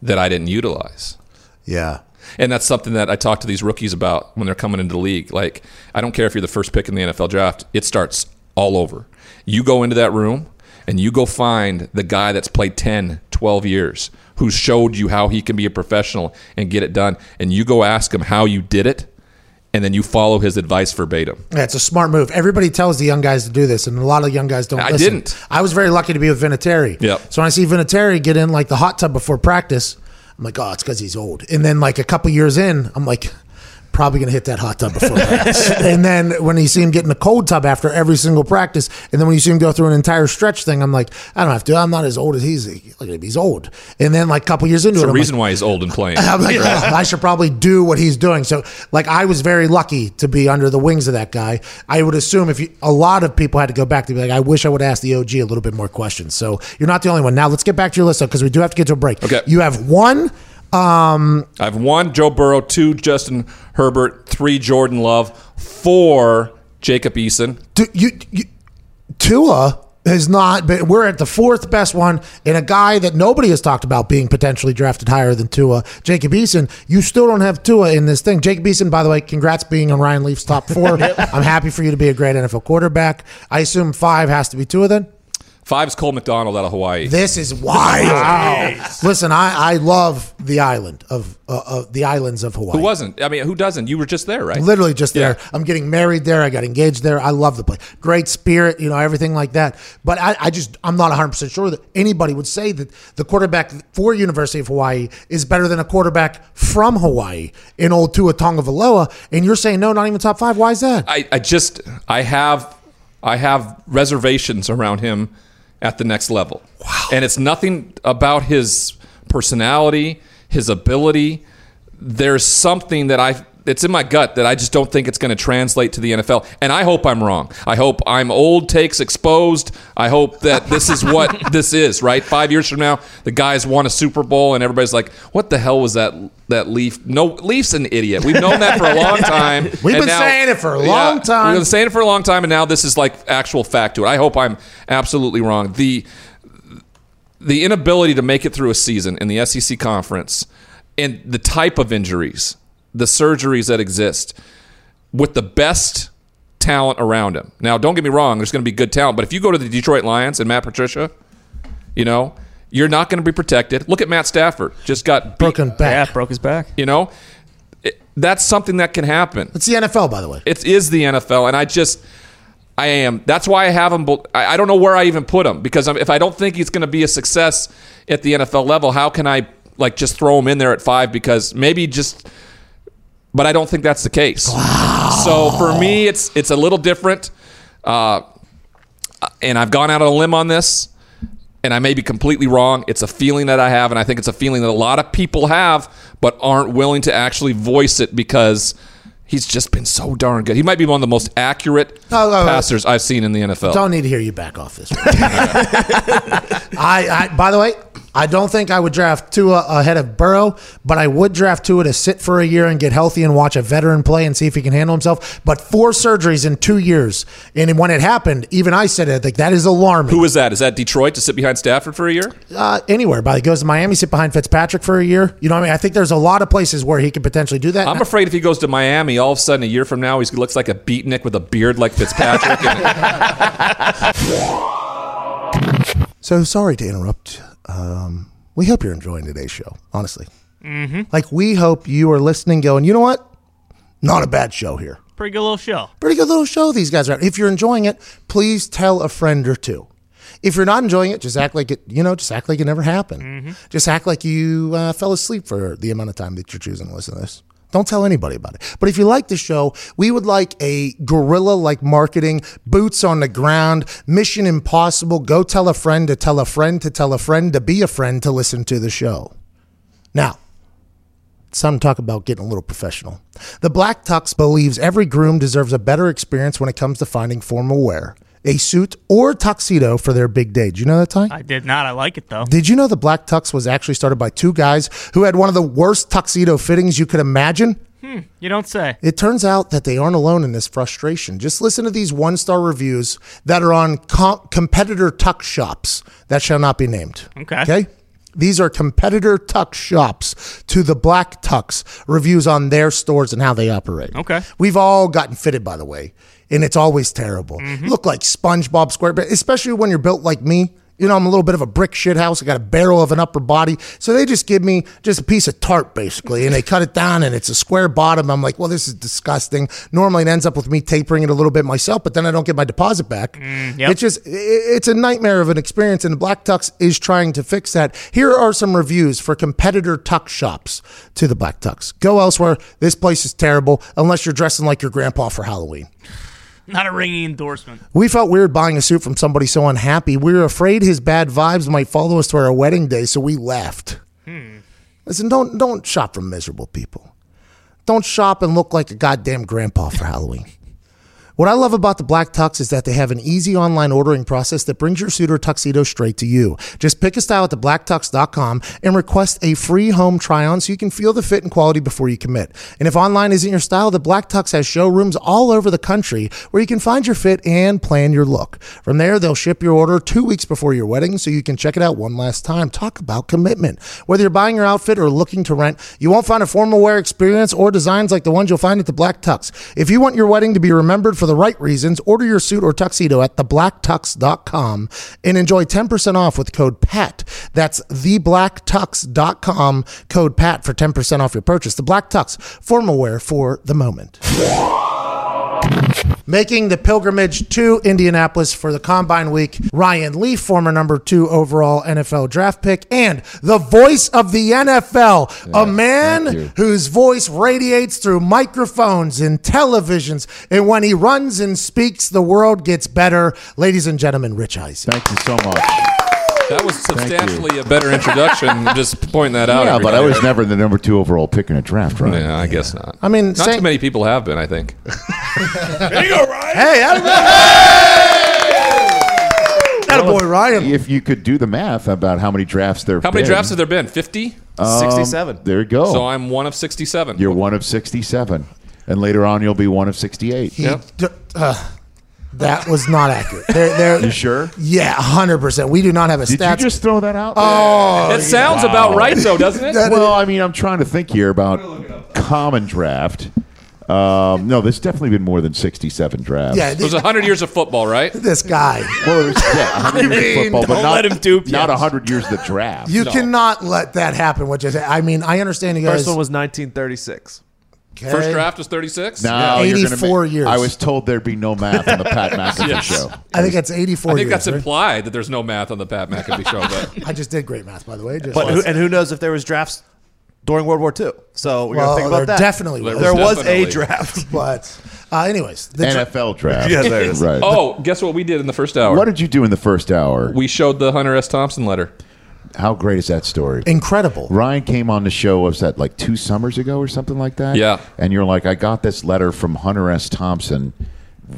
that I didn't utilize, Yeah. And that's something that I talk to these rookies about when they're coming into the league. Like I don't care if you're the first pick in the NFL draft; it starts all over. You go into that room and you go find the guy that's played 10, 12 years, who showed you how he can be a professional and get it done, and you go ask him how you did it, and then you follow his advice verbatim. Yeah, it's a smart move. Everybody tells the young guys to do this, and a lot of young guys don't I listen. didn't. I was very lucky to be with Vinatieri. Yep. So when I see Vinatieri get in like the hot tub before practice, I'm like, oh, it's because he's old. And then like a couple years in, I'm like, probably gonna hit that hot tub before practice. and then when you see him get in a cold tub after every single practice, and then when you see him go through an entire stretch thing, I'm like, I don't have to. I'm not as old as he's. Look at him, he's old. And then like a couple years into There's it, a I'm reason like, why he's old and playing. I'm like, "Oh, I should probably do what he's doing. So, like, I was very lucky to be under the wings of that guy. I would assume if you, a lot of people had to go back to be like, I wish I would ask the OG a little bit more questions. So, you're not the only one. Now, let's get back to your list because we do have to get to a break. Okay. You have one. Um, I have one Joe Burrow, two Justin Herbert, three Jordan Love, four Jacob Eason. do, you, you, Tua has not been. We're at the fourth best one, and a guy that nobody has talked about being potentially drafted higher than Tua, Jacob Eason. You still don't have Tua in this thing. Jacob Eason, by the way, congrats being on Ryan Leaf's top four. I'm happy for you to be a great NFL quarterback. I assume five has to be Tua then. Five's Cole McDonald out of Hawaii. This is wild. Listen, I, I love the island of uh, of the islands of Hawaii. Who wasn't? I mean, who doesn't? You were just there, right? Literally just there. I'm getting married there. I got engaged there. I love the place. Great spirit, you know, everything like that. But I, I just, I'm not 100% sure that anybody would say that the quarterback for University of Hawaii is better than a quarterback from Hawaii in old Tua Tagovailoa. And you're saying, no, not even top five. Why is that? I, I just I have I have reservations around him at the next level. Wow. And it's nothing about his personality, his ability. There's something that I it's in my gut that I just don't think it's going to translate to the NFL. And I hope I'm wrong. I hope I'm old takes exposed. I hope that this is what this is, right? 5 years from now, the guys won a Super Bowl and everybody's like, "What the hell was that that Leaf? No, Leaf's an idiot. We've known that for a long time. We've been saying it for a Yeah, long time. We've been saying it for a long time, and now this is like actual fact to it. I hope I'm absolutely wrong. The the inability to make it through a season in the SEC conference and the type of injuries, the surgeries that exist with the best talent around him. Now, don't get me wrong, there's going to be good talent, but if you go to the Detroit Lions and Matt Patricia, you know, you're not going to be protected. Look at Matt Stafford, just got beat, Broken Yeah, back. broke his back. you know. It- that's something that can happen. It's the NFL, by the way. It is the NFL, and I just, I am. That's why I have him. bel- I I don't know where I even put him because if I don't think he's going to be a success at the NFL level, how can I like just throw him in there at five? Because maybe just, but I don't think that's the case. So for me, it's it's a little different, uh, and I've gone out on a limb on this. And I may be completely wrong. It's a feeling that I have, and I think it's a feeling that a lot of people have, but aren't willing to actually voice it because he's just been so darn good. He might be one of the most accurate Oh, oh, oh. passers I've seen in the NFL. Don't need to hear you back off this. one. I, I, by the way, I don't think I would draft Tua ahead of Burrow, but I would draft Tua to sit for a year and get healthy and watch a veteran play and see if he can handle himself. But four surgeries in two years, and when it happened, even I said it. Like that is alarming. Who is that? Is that Detroit to sit behind Stafford for a year? uh, anywhere, but he goes to Miami, sit behind Fitzpatrick for a year. You know what I mean? I think there's a lot of places where he could potentially do that. I'm afraid if he goes to Miami, all of a sudden a year from now, he looks like a beatnik with a beard like Fitzpatrick. and, So sorry to interrupt. Um, we hope you're enjoying today's show, honestly. Mm-hmm. Like, we hope you are listening, going, you know what? Not a bad show here. Pretty good little show. Pretty good little show these guys are. If you're enjoying it, please tell a friend or two. If you're not enjoying it, just act like it, you know, just act like it never happened. Just act like you uh, fell asleep for the amount of time that you're choosing to listen to this. Don't tell anybody about it. But if you like the show, we would like a guerrilla like marketing, boots on the ground, mission impossible. Go tell a friend to tell a friend to tell a friend to be a friend to listen to the show. Now, it's time to talk about getting a little professional. The Black Tux believes every groom deserves a better experience when it comes to finding formal wear, a suit or tuxedo for their big day. Did you know that, Ty? I did not. I like it though. Did you know the Black Tux was actually started by two guys who had one of the worst tuxedo fittings you could imagine? Hmm, you don't say. It turns out that they aren't alone in this frustration. Just listen to these one star reviews that are on com- competitor tuck shops that shall not be named. Okay. Okay. These are competitor tuck shops to the Black Tux reviews on their stores and how they operate. Okay. We've all gotten fitted, by the way, and it's always terrible. Mm-hmm. Look like SpongeBob SquarePants, especially when you're built like me. You know, I'm a little bit of a brick shit house. I got a barrel of an upper body. So they just give me just a piece of tart, basically, and they cut it down and it's a square bottom. I'm like, well, this is disgusting. Normally it ends up with me tapering it a little bit myself, but then I don't get my deposit back. Mm, yep. It's just, it's a nightmare of an experience, and the Black Tux is trying to fix that. Here are some reviews for competitor tuck shops to the Black Tux. Go elsewhere. This place is terrible unless you're dressing like your grandpa for Halloween. Not a ringing endorsement. We felt weird buying a suit from somebody so unhappy. We were afraid his bad vibes might follow us to our wedding day, so we left. Hmm. Listen, don't don't shop from miserable people. Don't shop and look like a goddamn grandpa for Halloween. What I love about the Black Tux is that they have an easy online ordering process that brings your suit or tuxedo straight to you. Just pick a style at theblacktux.com and request a free home try on so you can feel the fit and quality before you commit. And if online isn't your style, the Black Tux has showrooms all over the country where you can find your fit and plan your look. From there, they'll ship your order two weeks before your wedding so you can check it out one last time. Talk about commitment. Whether you're buying your outfit or looking to rent, you won't find a formal wear experience or designs like the ones you'll find at the Black Tux. If you want your wedding to be remembered for the right reasons, order your suit or tuxedo at theblacktux.com and enjoy 10% off with code PAT. That's theblacktux.com, code PAT for 10% off your purchase. The Black Tux, formal wear for the moment. Making the pilgrimage to Indianapolis for the Combine Week, Ryan Leaf, former number two overall NFL draft pick, and the voice of the NFL, a man whose voice radiates through microphones and televisions. And when he runs and speaks, the world gets better. Ladies and gentlemen, Rich Eisen. Thank you so much. That was substantially a better introduction. just pointing that out. Yeah, every but I day. was never the number two overall pick in a draft, right? Yeah, I guess not. I mean, not say- too many people have been. I think. Hey, that boy Ryan. If you could do the math about how many drafts there, How many drafts have there been? Fifty. Um, 67. There you go. So I'm one of sixty-seven. You're one of 67. And later on, you'll be one of 68. Yep. D- uh, that was not accurate. They're, they're, You sure? Yeah, hundred percent. We do not have a Did stats. you just throw that out? oh, It sounds about right, though, doesn't it? Well, I mean, I'm trying to think here about common draft. Um, no, there's definitely been more than 67 drafts. Yeah, It was 100 years of football, right? this guy. Well, there's, yeah, 100 years of football, but don't not, let him dupe not 100 years of the draft. You cannot let that happen. Which is, I mean, I understand you guys. First one was 1936. Okay. First draft was 36. no, Yeah. you're 84 make- years. I was told there'd be no math on the Pat McAfee Yes. show. I think that's 84 I think years. that's right? implied that there's no math on the Pat McAfee show, but I just did great math, by the way. Just But who, and who knows if there was drafts during World War II? So we got Well, to think about there that. definitely was. There was Definitely. a draft. but, uh, anyways, the dra- NFL draft. Yeah, there it is. Right. oh, guess what we did in the first hour? What did you do in the first hour? we showed the Hunter S. Thompson letter. How great is that story? incredible. Ryan came on the show, was that like two summers ago or something like that? Yeah. And you're like, I got this letter from Hunter S. Thompson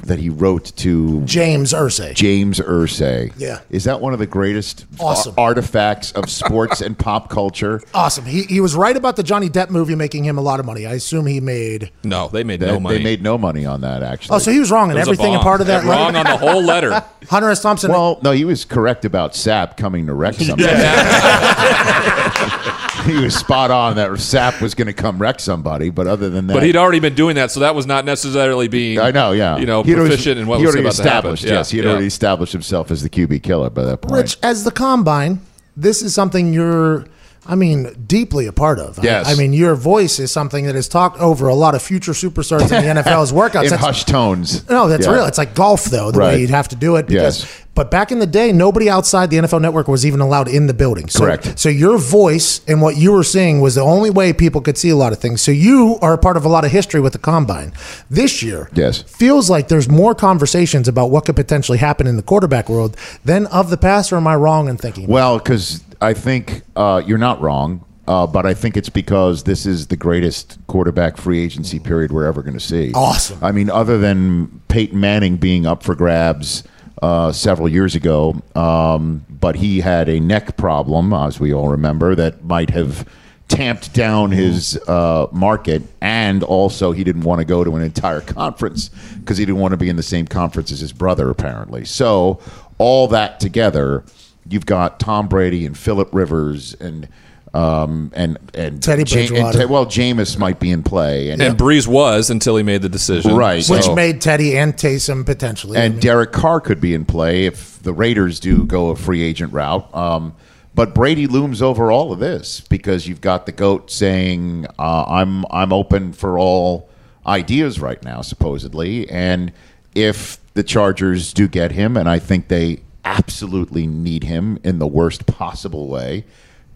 that he wrote to James Irsay. James Irsay. Yeah. Is that one of the greatest Awesome. ar- artifacts of sports and pop culture? Awesome. He, he was right about the Johnny Depp movie making him a lot of money. I assume he made. No, they made They, no money. they made no money on that, actually. Oh, so he was wrong in It a everything and part of that. Wrong on the whole letter. Hunter S. Thompson. Well, no, he was correct about Sapp coming to Wrexham. he was spot on that Sapp was going to come wreck somebody, but other than that, But he'd already been doing that, so that was not necessarily being. I know, yeah, You know, He'd already- proficient in what he was already about to happen. established. Yeah, Yes, he had yeah. already established himself as the QB killer by that point. Rich, as the combine, this is something you're, I mean, deeply a part of. I- Yes. I, mean, your voice is something that is talked over a lot of future superstars in the NFL's workouts. in That's- hushed tones. No, that's Yeah. real. It's like golf, though, the Right. way you'd have to do it. Because, Yes. But back in the day, nobody outside the NFL network was even allowed in the building. So, Correct. So your voice and what you were seeing was the only way people could see a lot of things. So you are a part of a lot of history with the combine. This year, Yes. feels like there's more conversations about what could potentially happen in the quarterback world than of the past. Or am I wrong in thinking? Well, because I think uh, you're not wrong, uh, but I think it's because this is the greatest quarterback free agency period we're ever going to see. Awesome. I mean, other than Peyton Manning being up for grabs uh, several years ago, um, but he had a neck problem, as we all remember, that might have tamped down his uh, market, and also he didn't want to go to an entire conference because he didn't want to be in the same conference as his brother, apparently. So all that together, you've got Tom Brady and Philip Rivers and. Um, and and Teddy Ja- and Te- well, Jameis might be in play, and, And Brees was until he made the decision. Right. Which so- made Teddy and Taysom potentially. I and mean, Derek Carr could be in play if the Raiders do go a free agent route. Um, but Brady looms over all of this because you've got the goat saying, uh, "I'm I'm open for all ideas right now," supposedly. And if the Chargers do get him, and I think they absolutely need him in the worst possible way,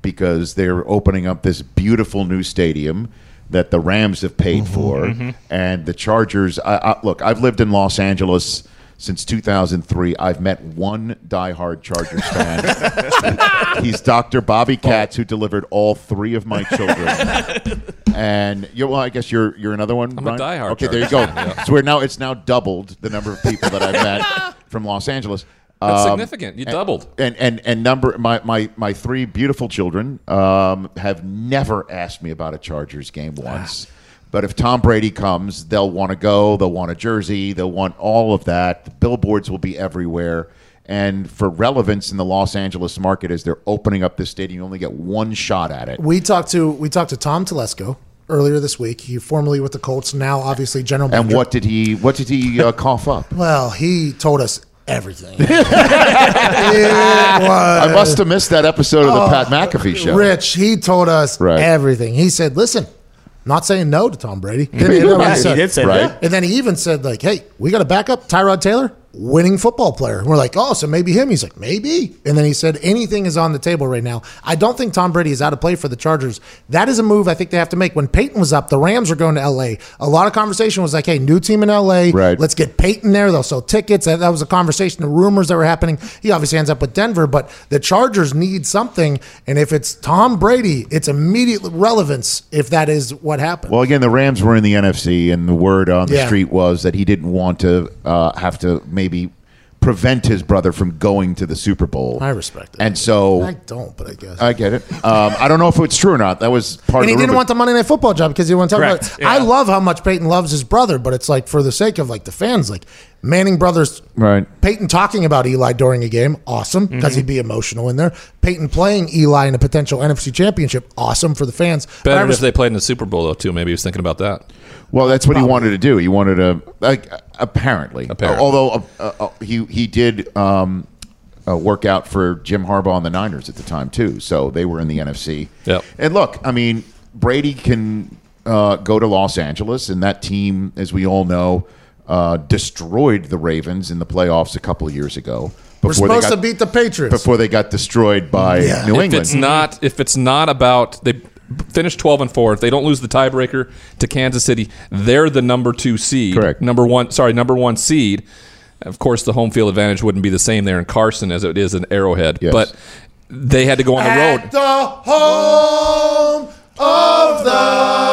because they're opening up this beautiful new stadium that the Rams have paid mm-hmm. for, mm-hmm. and the Chargers. I, I, look, I've lived in Los Angeles since 2003. I've met one diehard Chargers fan. He's Dr. Bobby Katz, who delivered all three of my children. and you, well, I guess you're you're another one. I'm a diehard Okay, there you go. Fan, yeah. So we're now it's now doubled the number of people that I've met from Los Angeles. That's Um, significant. You and- doubled. And and and number my my my three beautiful children um, have never asked me about a Chargers game once. But if Tom Brady comes, they'll want to go. They'll want a jersey. They'll want all of that. The billboards will be everywhere. And for relevance in the Los Angeles market, as they're opening up this stadium, you only get one shot at it. we talked to we talked to Tom Telesco earlier this week. He formerly with the Colts, now obviously general And manager. what did he what did he uh, cough up? Well, he told us everything. it I must have missed that episode of the oh, Pat McAfee show. Rich. He told us Right. everything. He said, "Listen, not saying no to Tom Brady." Didn't he? Know what he he said? did say Right. that. And then he even said, like, hey, we got a backup, Tyrod Taylor, winning football player. And we're like, oh, so maybe him. He's like, maybe. And then he said, anything is on the table right now. I don't think Tom Brady is out of play for the Chargers. That is a move I think they have to make. When Peyton was up, the Rams were going to LA. A lot of conversation was like, hey, new team in LA. Right. Let's get Peyton there. They'll sell tickets. That, that was a conversation, the rumors that were happening. He obviously ends up with Denver, but the Chargers need something. And if it's Tom Brady, it's immediate relevance if that is what happened. Well, again, the Rams were in the NFC, and the word on the Yeah. street was that he didn't want to uh, have to maybe prevent his brother from going to the Super Bowl. I respect it. And so I don't, but I guess. I get it. Um, I don't know if it's true or not. That was part of and he of the didn't rumor. want the Monday Night Football job because he wanted to talk Correct, about it. yeah. I love how much Peyton loves his brother, but it's like for the sake of like the fans, like Manning brothers. Right. Peyton talking about Eli during a game, awesome, because Mm-hmm. he'd be emotional in there. Peyton playing Eli in a potential NFC championship, awesome for the fans. Better res- if they played in the Super Bowl though too. Maybe he was thinking about that. Well, that's what he wanted to do. He wanted to, like, apparently. Apparently. Although uh, uh, uh, he he did um, uh, work out for Jim Harbaugh and the Niners at the time too, so they were in the NFC. Yep. And look, I mean, Brady can uh, go to Los Angeles, and that team, as we all know, uh, destroyed the Ravens in the playoffs a couple of years ago. we're supposed got- to beat the Patriots. before they got destroyed by Yeah. New if England. it's not if it's not about they finish 12 and 4 if they don't lose the tiebreaker to Kansas City they're the number 2 seed Correct. number 1 sorry number 1 seed of course the home field advantage wouldn't be the same there in Carson as it is in Arrowhead Yes. but they had to go on the road At the home of the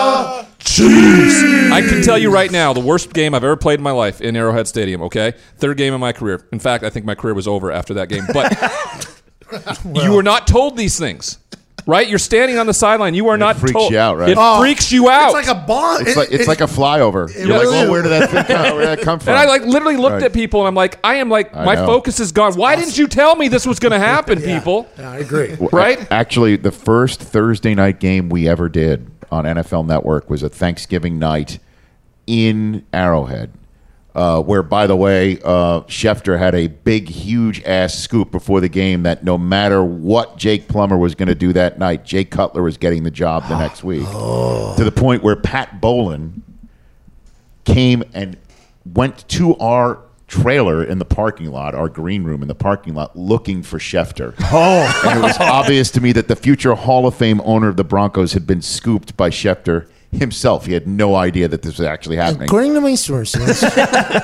I can tell you right now, the worst game I've ever played in my life in Arrowhead Stadium. Okay, third game of my career. In fact, I think my career was over after that game. But you were not told these things, right? You're standing on the sideline. You are not freaks told. you out, right? It Oh, freaks you out. It's like a bomb. It's like it's like a flyover. You're like, really well, where did that thing come, where did that come from? and I like literally looked Right. at people and I'm like, I am like, I my know. focus is gone. Why didn't you tell me this was going to happen, people? Yeah, I agree. Right? Actually, the first Thursday night game we ever did on NFL Network was a Thanksgiving night in Arrowhead, uh, where, by the way, uh, Schefter had a big, huge ass scoop before the game that no matter what Jake Plummer was going to do that night, Jake Cutler was getting the job the next week. To the point where Pat Bowlen came and went to our trailer in the parking lot, our green room in the parking lot, looking for Schefter. Oh. And it was obvious to me that the future Hall of Fame owner of the Broncos had been scooped by Schefter himself. He had no idea that this was actually happening. According to my sources,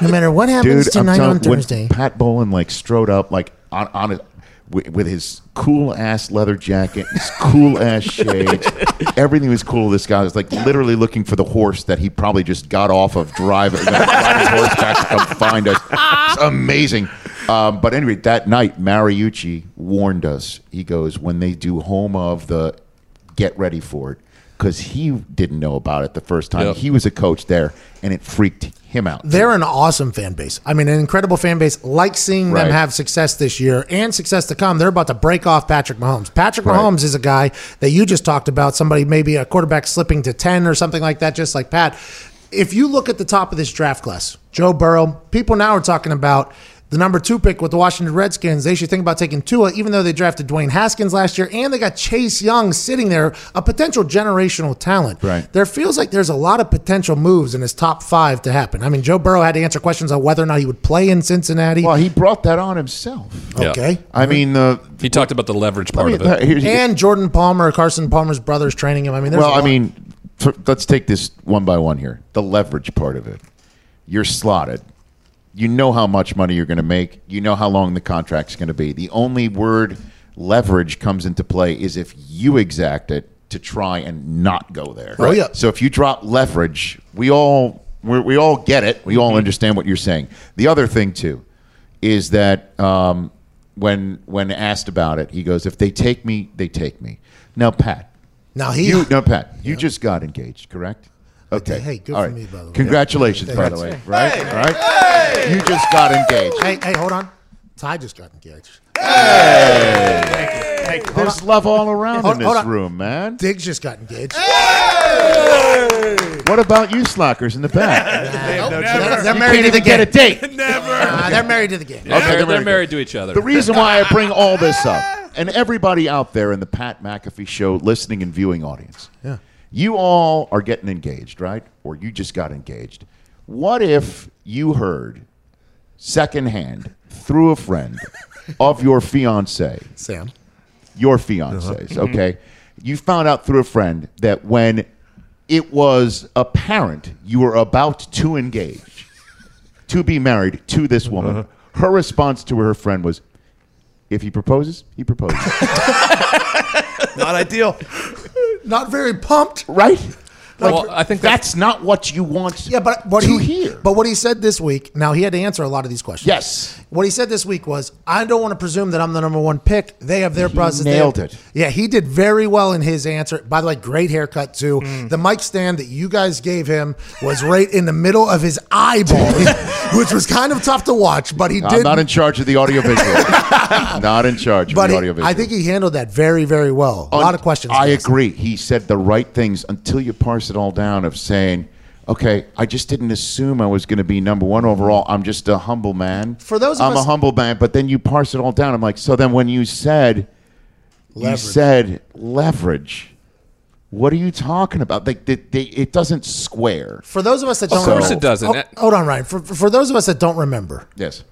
no matter what happens Dude, tonight on Thursday, Pat Bowlen like strode up like on on a, with, with his cool ass leather jacket, his cool ass shades, everything was cool. This guy was like literally looking for the horse that he probably just got off of drive, drive his horse back to come find us. It's amazing. Um, but anyway, that night Mariucci warned us. He goes when they do home of the get ready for it because he didn't know about it the first time. Yep. He was a coach there, and it freaked him out. they're an awesome fan base. I mean, an incredible fan base. Like seeing Right. them have success this year and success to come. They're about to break off Patrick Mahomes. Patrick Right. Mahomes is a guy that you just talked about. Somebody maybe a quarterback slipping to ten or something like that, just like Pat. If you look at the top of this draft class, Joe Burrow. People now are talking about. The number two pick with the Washington Redskins, they should think about taking Tua, even though they drafted Dwayne Haskins last year, and they got Chase Young sitting there, a potential generational talent. Right. There feels like there's a lot of potential moves in his top five to happen. I mean, Joe Burrow had to answer questions on whether or not he would play in Cincinnati. Well, he brought that on himself. Yeah. okay. I mean, uh, He talked about the leverage part me- of it. here's- And Jordan Palmer, Carson Palmer's brother's training him. I mean, there's well, a I lot. mean, f let's take this one by one here. The leverage part of it. You're slotted. You know how much money you're going to make. You know how long the contract's going to be. The only word leverage comes into play is if you exact it to try and not go there. Oh, yeah. So if you drop leverage, we all we we all get it. We Mm-hmm. all understand what you're saying. The other thing too is that um, when when asked about it, he goes, "If they take me, they take me." Now, Pat, now he. you no, Pat. You just got engaged, correct? Okay. Hey, good All for right. me, by the way. Congratulations, by the way. Right? All right. You just got engaged. hey, hey, hold on. Ty just got engaged. Hey! Thank you. Thank you. There's love all around Hold- in this room, man. Diggs just got engaged. Hey! What about you slackers in the back? They're, they're married to Can't the even get a game. date. Uh, they're married to the game. Okay, they're, they're they're married to each other. The reason why I bring all this up, and everybody out there in the Pat McAfee show listening and viewing audience, Yeah. You all are getting engaged, right? Or you just got engaged. What if you heard secondhand through a friend of your fiance, Sam. your fiance's, uh-huh. okay? You found out through a friend that when it was apparent you were about to engage, to be married to this uh-huh. woman, her response to her friend was, if he proposes, he proposes. Not ideal. Not very pumped. right? well, I think that's That's not what you want Yeah, but what to he hear. But what he said this week. Now he had to answer a lot of these questions. Yes. What he said this week was, "I don't want to presume that I'm the number one pick. They have their He process." Nailed have- it. Yeah, he did very well in his answer. By the way, great haircut too. Mm. The mic stand that you guys gave him was right in the middle of his eyeball, which was kind of tough to watch. But he I'm did. not in charge of the audiovisual. not in charge of the he- audiovisual. I think he handled that very, very well. A lot of questions. I agree. He said the right things until you parse it all down of saying, okay, I just didn't assume I was going to be number one overall. I'm just a humble man. For those of I'm us- a humble man. But then you parse it all down. I'm like, so then when you said, you said leverage, what are you talking about? Like, they, they, it doesn't square. For those of us that don't, course remember- it doesn't. Oh, hold on, Ryan. For, for those of us that don't remember, Yes.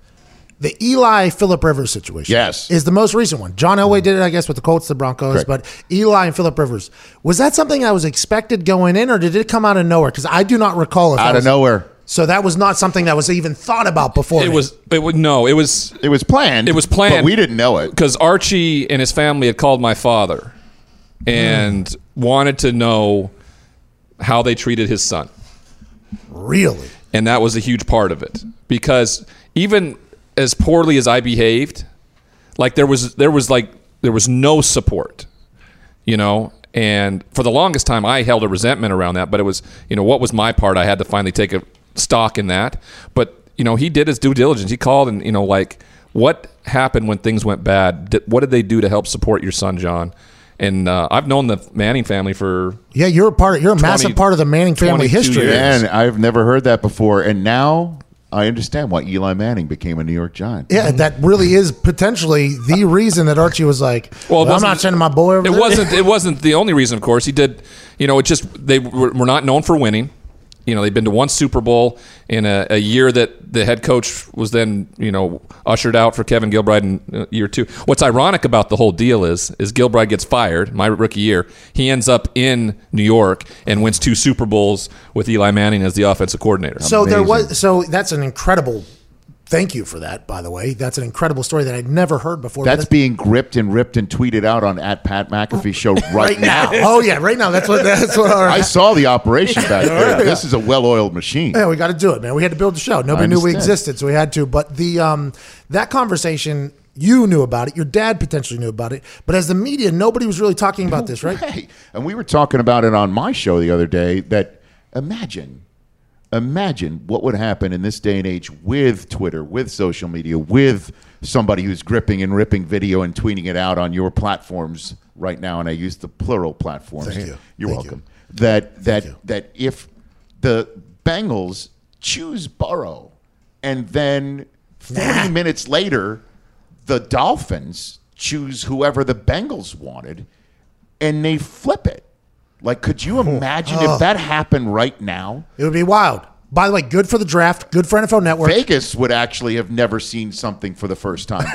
The Eli Philip Rivers situation. Yes. is the most recent one. John Elway mm. did it, I guess, with the Colts, the Broncos. Correct. But Eli and Philip Rivers was that something I was expected going in, or did it come out of nowhere? Because I do not recall if that Out of nowhere. So that was not something that was even thought about before. It was. It would no. It was. It was planned. It was planned. But we didn't know it. because Archie and his family had called my father and hmm. wanted to know how they treated his son. really. And that was a huge part of it because even as poorly as I behaved, like there was there was like there was no support, you know. And for the longest time, I held a resentment around that. But it was you know what was my part? I had to finally take a stock in that. But you know he did his due diligence. He called and you know like what happened when things went bad. Did, what did they do to help support your son, John? And uh, I've known the Manning family for Yeah, you're a part. You're a 20 massive part of the Manning family history. years. Man, I've never heard that before. And now I understand why Eli Manning became a New York Giant. Yeah, that really is potentially the reason that Archie was like, Well, "Well, I'm wasn't- not sending my boy over It there." wasn't. It wasn't the only reason. Of course, he did. You know, it just they were, were not known for winning. You know, they've been to one Super Bowl in a, a year that the head coach was then you know ushered out for Kevin Gilbride in uh, year two. What's ironic about the whole deal is is Gilbride gets fired my rookie year. He ends up in New York and wins two Super Bowls with Eli Manning as the offensive coordinator. So there was. So that's an incredible. Thank you for that, by the way. That's an incredible story that I'd never heard before. That's But being gripped and ripped and tweeted out on at Pat McAfee show right, right now. now. Oh yeah, right now. That's what. That's what. Our, I saw the operation back there. This is a well-oiled machine. Yeah, we got to do it, man. We had to build the show. Nobody knew we existed, so we had to. But the um, that conversation, you knew about it. Your dad potentially knew about it. But as the media, nobody was really talking about this, right? Hey, and we were talking about it on my show the other day. That imagine, imagine what would happen in this day and age with Twitter, with social media, with somebody who's gripping and ripping video and tweeting it out on your platforms right now. And I use the plural platforms. Thank you. You're Thank welcome. That that that if the Bengals choose Burrow, and then 40 minutes later, the Dolphins choose whoever the Bengals wanted, and they flip it. Like, could you oh. imagine Oh. if that happened right now? It would be wild. By the way, good for the draft. Good for NFL Network. Vegas would actually have never seen something for the first time.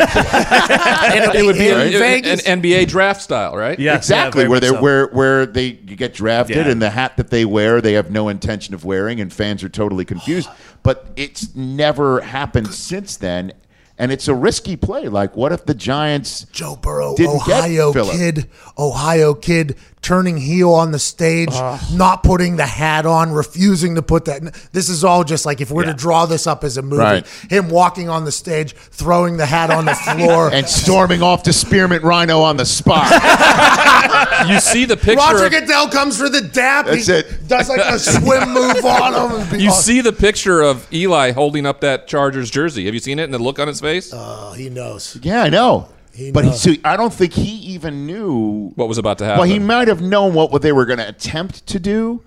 It would be in an, Vegas. an NBA draft style, right? Yeah, exactly yeah, where they much so. where where they you get drafted Yeah. and the hat that they wear they have no intention of wearing and fans are totally confused but it's never happened since then and it's a risky play. Like what if the giants Joe Burrow, Ohio kid, Ohio kid, turning heel on the stage, not putting the hat on, refusing to put that. This is all just like if we're to draw this up as a movie, Right. him walking on the stage, throwing the hat on the floor, and storming off to spearmint rhino on the spot You see the picture. Roger of- Goodell comes for the dap. That's he it. Does like a swim move on him. You oh, see the picture of Eli holding up that Chargers jersey. Have you seen it and the look on his face? Oh, he knows. yeah i know He but he, so i don't think he even knew what was about to happen? well he might have known what, what they were going to attempt to do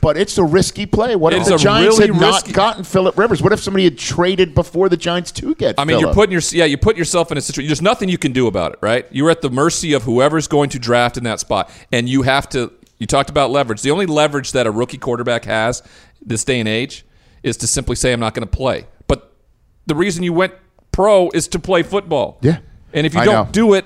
but it's a risky play. What if the Giants really had not risky- gotten Philip Rivers? What if somebody had traded before the Giants to get? I mean, you're putting your yeah, you put yourself in a situation. There's nothing you can do about it, right? You're at the mercy of whoever's going to draft in that spot, and you have to. You talked about leverage. The only leverage that a rookie quarterback has this day and age is to simply say, "I'm not going to play." But the reason you went pro is to play football. Yeah. and if you I don't know. do it,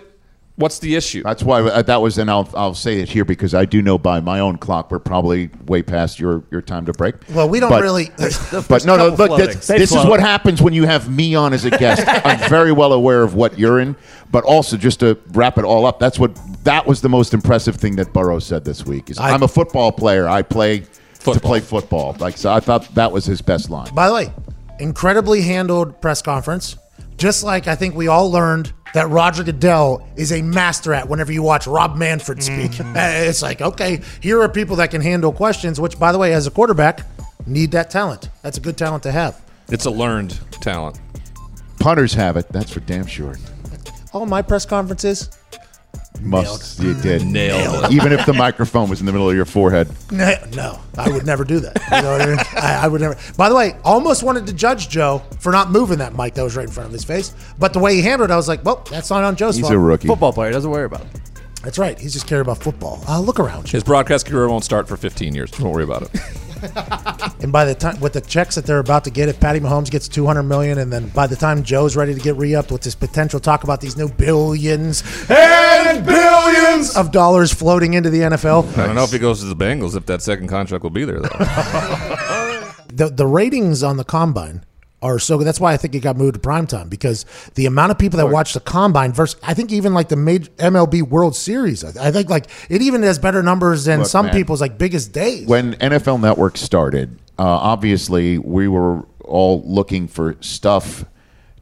what's the issue? That's why uh, that was, and I'll I'll say it here because I do know by my own clock we're probably way past your your time to break. Well, we don't But- really. But no, no, look, floatings. this, They this is float. what happens when you have me on as a guest. I'm very well aware of what you're in, but also just to wrap it all up, that's what that was the most impressive thing that Burrow said this week. Is I- I, am a football player. I play to play football. Like so, I thought that was his best line. By the way, incredibly handled press conference. Just like I think we all learned that Roger Goodell is a master at whenever you watch Rob Manfred speak. Mm-hmm. It's like, okay, here are people that can handle questions, which, by the way, as a quarterback, need that talent. That's a good talent to have. It's a learned talent. Punters have it. That's for damn sure. All my press conferences, Must you did nail it. Even if the microphone was in the middle of your forehead. No, no, I would never do that. You know what I mean? I, I would never. By the way, almost wanted to judge Joe for not moving that mic that was right in front of his face. But the way he handled it, I was like, well, that's not on Joe's He's fault. a rookie. Football player doesn't worry about it. That's right. He's just cared about football. Uh, look around you. His broadcast career won't start for 15 years. Don't worry about it. And by the time with the checks that they're about to get, if Patty Mahomes gets 200 million, and then by the time Joe's ready to get re-upped with this potential talk about these new billions and billions of dollars floating into the NFL, I don't know if he goes to the Bengals if that second contract will be there though. the the ratings on the combine are so good. That's why I think it got moved to primetime because the amount of people that watch the combine versus I think even like the major MLB World Series, I, I think like it even has better numbers than Look, some man. people's like biggest days. When NFL Network started, uh, obviously we were all looking for stuff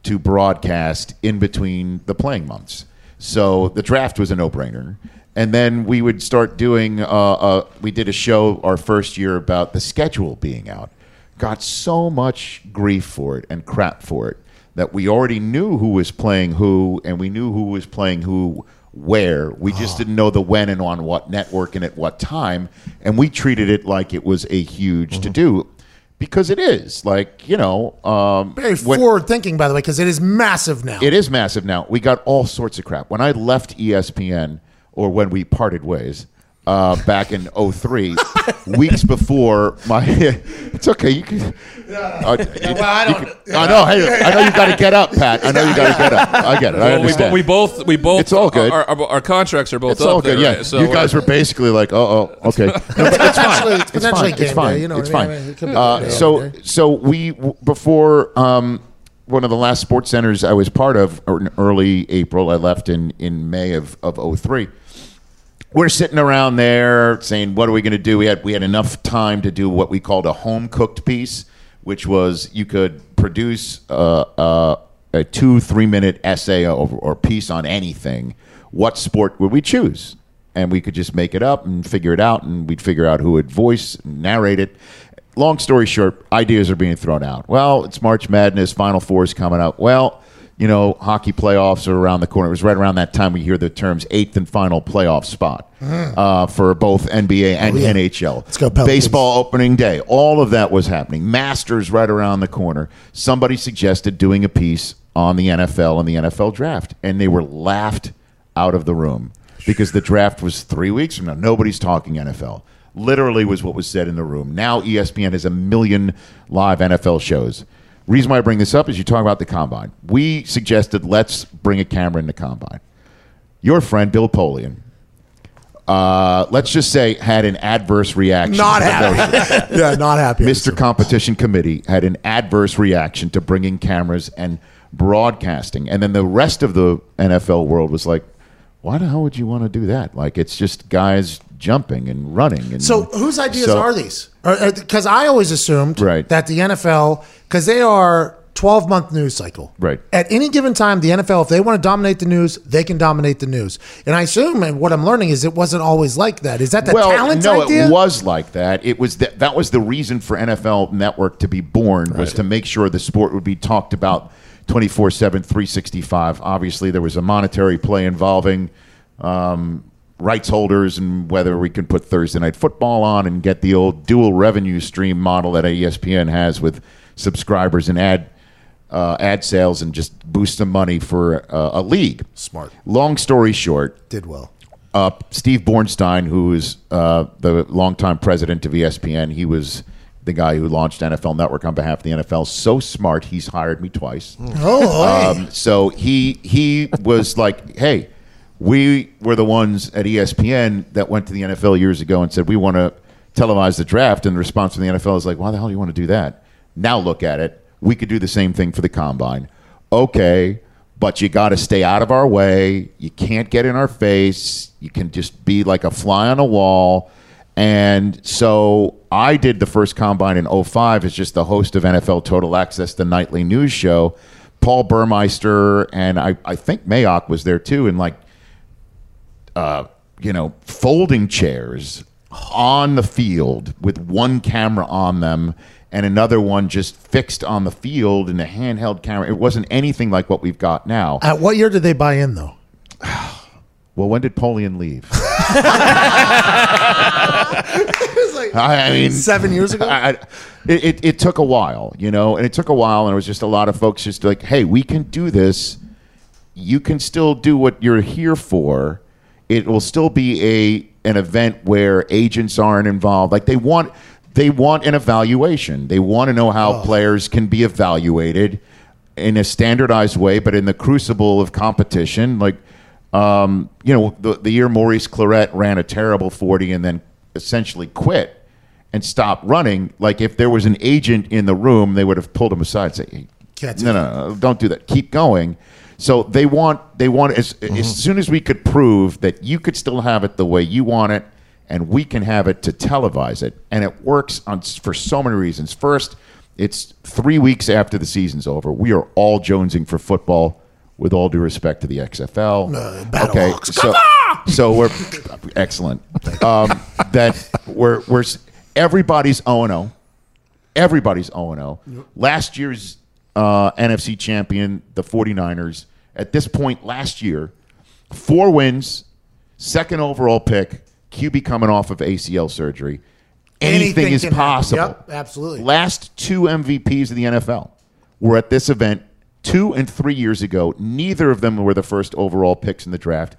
to broadcast in between the playing months. So the draft was a no-brainer. And then we would start doing. Uh, uh, we did a show our first year about the schedule being out. Got so much grief for it and crap for it that we already knew who was playing who, and we knew who was playing who where. We just didn't know the when and on what network and at what time. And we treated it like it was a huge to do because it is. Like, you know, um, Very when- forward thinking, by the way, because it is massive now. it is massive now. We got all sorts of crap. When I left ESPN, or when we parted ways, uh, back in 03, weeks before my. it's okay. You can. Uh, well, I don't- can- I know. Hey, I know you got to get up, Pat. I know you got to get up. I get it. I Well, we, understand. we both we both It's all good. Our, our, our contracts are both it's up all good. there, Yeah. right? So you guys uh, were basically like, oh, oh, okay. No, but it's fine. it's potentially fine. It's fine. day, you know it's fine. I mean, it could be Uh, so, so we before um, one of the last sports centers I was part of, or in early April, I left in in May of of 03. We're sitting around there saying, "What are we going to do?" We had we had enough time to do what we called a home cooked piece, which was you could produce uh, uh, a two three minute essay or, or piece on anything. What sport would we choose? And we could just make it up and figure it out, and we'd figure out who would voice narrate it. Long story short, ideas are being thrown out. Well, it's March Madness, Final Four is coming up. Well, you know, hockey playoffs are around the corner. It was right around that time we hear the terms eighth and final playoff spot uh, for both NBA and Oh, yeah. NHL. Let's go Pelicans. Baseball opening day. All of that was happening. Masters right around the corner. Somebody suggested doing a piece on the NFL and the NFL draft, and they were laughed out of the room because the draft was three weeks from now. Nobody's talking NFL. Literally was what was said in the room. Now ESPN has a million live NFL shows. Reason why I bring this up is you talk about the combine. We suggested let's bring a camera in the combine. Your friend Bill Polian, uh, let's just say, had an adverse reaction. not to the notion. happy. yeah, not happy. Mr. Competition Committee had an adverse reaction to bringing cameras and broadcasting. And then the rest of the NFL world was like, why the hell would you want to do that? Like, it's just guys jumping and running. And So whose ideas So- are these? Because I always assumed Right. that the NFL, because they are 12 month news cycle. Right. At any given time, the NFL, if they want to dominate the news, they can dominate the news. And I assume, and what I'm learning is it wasn't always like that. Is that the well, talent no, idea? it was like that. It was that that was the reason for NFL Network to be born was to make sure the sport would be talked about 24/7 365. Obviously, there was a monetary play involving um, rights holders and whether we can put Thursday night football on and get the old dual revenue stream model that ESPN has with subscribers and ad uh, ad sales and just boost some money for uh, a league. Smart. Long story short, Did well. uh, Steve Bornstein, who is uh, the longtime president of ESPN, he was the guy who launched NFL Network on behalf of the NFL. So smart, he's hired me twice. Oh. Um, so he he was like, "Hey, we were the ones at ESPN that went to the NFL years ago and said we want to televise the draft." And the response from the NFL is like, "Why the hell do you want to do that?" Now look at it. We could do the same thing for the combine. Okay, but you got to stay out of our way. You can't get in our face. You can just be like a fly on a wall. And so I did the first combine in 05 as just the host of NFL Total Access, the nightly news show. Paul Burmeister and I, I think Mayock was there too, and like, uh, you know, folding chairs on the field with one camera on them and another one just fixed on the field in a handheld camera. It wasn't anything like what we've got now. At what year did they buy in though? Well, when did Polian leave? I, I mean, Seven years ago? I, I- it, it, it took a while, you know, and it took a while, and it was just a lot of folks just like, hey, we can do this. You can still do what you're here for. It will still be a an event where agents aren't involved. Like they want they want an evaluation. They want to know how players can be evaluated in a standardized way, but in the crucible of competition, like um, you know, the, the year Maurice Clarett ran a terrible 40 and then essentially quit and stopped running, like if there was an agent in the room, they would have pulled him aside and say, hey, no, no, no, don't do that. Keep going. So they want, they want, as, as soon as we could prove that you could still have it the way you want it and we can have it to televise it. And it works on, for so many reasons. First, it's three weeks after the season's over. We are all jonesing for football with all due respect to the XFL. Battle okay, Hawks. so so we're excellent. Um, that we're we're everybody's 0 0. Everybody's 0 0. Last year's uh, NFC champion, the 49ers, at this point last year, four wins, second overall pick, QB coming off of ACL surgery. Anything, Anything is possible. Yep, absolutely. Last two MVPs of the NFL were at this event two and three years ago. Neither of them were the first overall picks in the draft.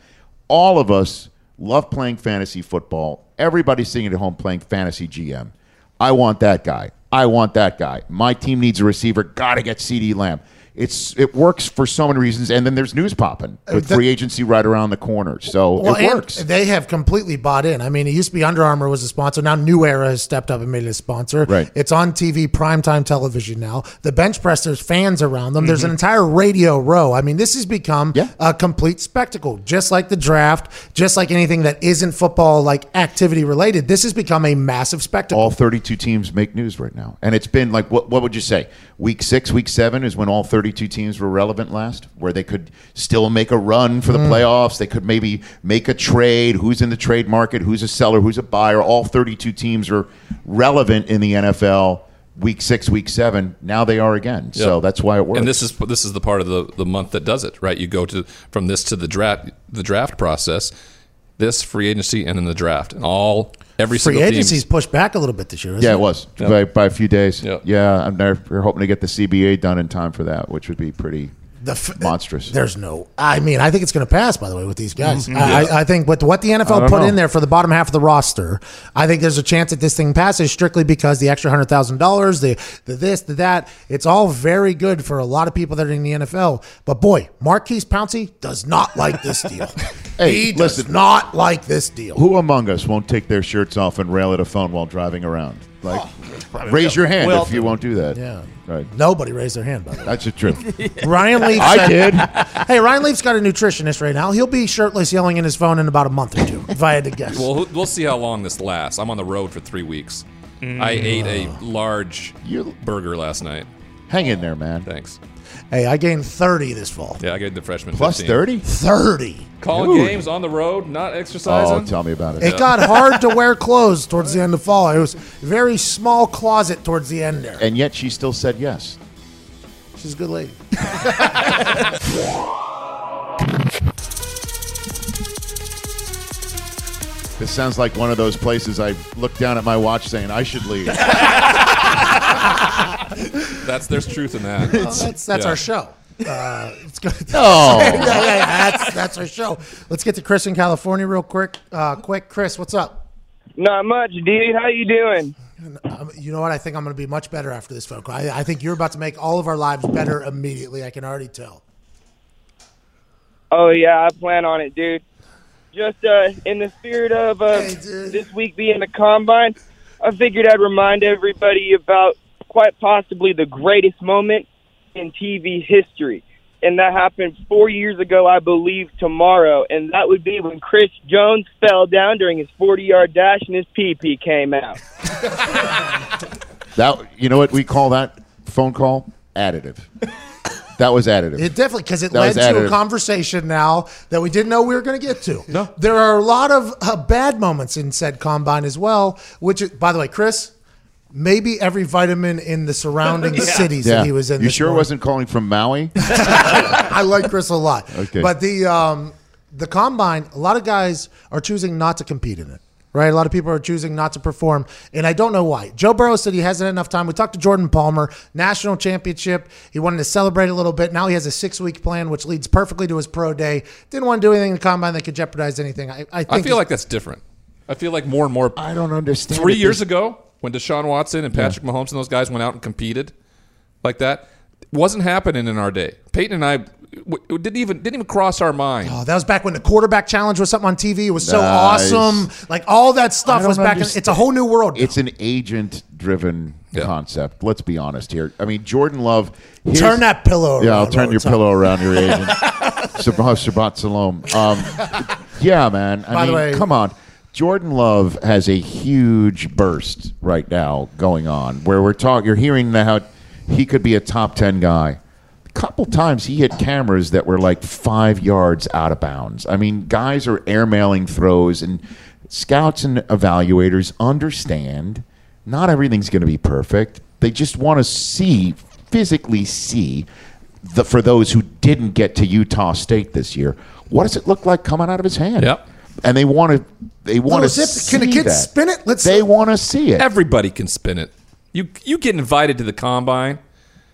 All of us love playing fantasy football. Everybody's sitting at home playing fantasy GM. I want that guy. I want that guy. My team needs a receiver. Got to get CeeDee Lamb. It's it works for so many reasons, and then there's news popping uh, with the- free agency right around the corner. So Well, it works. They have completely bought in. I mean, it used to be Under Armour was a sponsor. Now New Era has stepped up and made it a sponsor. Right. It's on TV, primetime television now. The bench press, there's fans around them. There's an mm-hmm. entire radio row. I mean, this has become Yeah. a complete spectacle. Just like the draft, just like anything that isn't football like activity related. This has become a massive spectacle. all 32 teams make news right now. And it's been like, what, what would you say? Week six, week seven is when all 32 teams were relevant last, where they could still make a run for the mm. playoffs. They could maybe make a trade. Who's in the trade market? Who's a seller? Who's a buyer? All 32 teams are relevant in the NFL. Week six, week seven. Now they are again. So that's why it works. And this is this is the part of the, the month that does it, right? You go to from this to the draft the draft process, this free agency and then the draft. And all every Free single agency's team pushed back a little bit this year. Isn't yeah, it it was Yeah. by, by a few days. Yeah. Yeah, I'm there. We're hoping to get the CBA done in time for that, which would be pretty The f- monstrous. There's no. I mean, I think it's going to pass. By the way, with these guys, Mm-hmm. I, I, I think with what the NFL put know. in there for the bottom half of the roster, I think there's a chance that this thing passes strictly because the extra hundred thousand dollars, the the this, the that. It's all very good for a lot of people that are in the NFL. But boy, Maurkice Pouncey does not like this deal. Hey, he does listen. not like this deal. Who among us won't take their shirts off and rail at a phone while driving around? Like, Oh, raise your hand Well- if you won't do that. Yeah. Right. Nobody raised their hand. By the way, That's the truth. Ryan Leaf. I did. Hey, Ryan Leaf's got a nutritionist right now. He'll be shirtless, yelling in his phone in about a month or two. If I had to guess. Well, we'll see how long this lasts. I'm on the road for three weeks. I ate a mm. large You- burger last night. Hang in there, man. Thanks. Hey, I gained 30 this fall. Yeah, I gained the freshman Plus 15. 30? 30. Calling Dude. games on the road, not exercising. Oh, tell me about it. It got hard to wear clothes towards the end of fall. It was a very small closet towards the end there. And yet she still said yes. She's a good lady. This sounds like one of those places I look down at my watch saying I should leave. That's there's truth in that. That's that's Yeah. our show. Uh, it's good. Oh. yeah, yeah, yeah, that's that's our show. Let's get to Chris in California real quick. Uh, quick, Chris, what's up? Not much, dude. How you doing? Um, you know what? I think I'm going to be much better after this phone call. I, I think you're about to make all of our lives better immediately. I can already tell. Oh yeah, I plan on it, dude. Just uh, in the spirit of uh, Hey, this week being the combine, I figured I'd remind everybody about quite possibly the greatest moment in TV history, and that happened four years ago, I believe, tomorrow, and that would be when Chris Jones fell down during his 40-yard dash and his pee-pee came out. That you know what we call that phone call? Additive. That was additive. It definitely because it That led was to a conversation now that we didn't know we were going to get to. No. there are a lot of uh, bad moments in said combine as well. Which, by the way, Chris, maybe every vitamin in the surrounding cities yeah. that he was in. you sure morning. wasn't calling from Maui? I like Chris a lot. Okay. But the um, the combine, a lot of guys are choosing not to compete in it. Right, a lot of people are choosing not to perform, and I don't know why. Joe Burrow said he hasn't had enough time. We talked to Jordan Palmer, national championship. He wanted to celebrate a little bit. Now he has a six-week plan, which leads perfectly to his pro day. Didn't want to do anything in the combine that could jeopardize anything. I, I think. I feel like that's different. I feel like more and more. I don't understand. Three years ago, when Deshaun Watson and Patrick Mahomes and those guys went out and competed like that, wasn't happening in our day. Peyton and I w- w- didn't even didn't even cross our mind. Oh, that was back when the quarterback challenge was something on TV. It was so Nice. awesome. Like all that stuff was back. In, it's a whole new world. now. It's an agent-driven Yeah. concept. Let's be honest here. I mean, Jordan Love. Turn that pillow. Yeah, I'll turn your it pillow around your agent. Shabbat, Shabbat Shalom. Um, yeah, man. I By the mean, way- come on. Jordan Love has a huge burst right now going on where we're talking. You're hearing how he could be a top 10 guy. A couple times he hit cameras that were like five yards out of bounds. I mean, guys are airmailing throws, and scouts and evaluators understand not everything's going to be perfect. They just want to see, physically see, the, for those who didn't get to Utah State this year, what does it look like coming out of his hand? Yep. And they want to, they want to see Can the kids that. spin it? Let's. They want to see it. Everybody can spin it. You you get invited to the combine.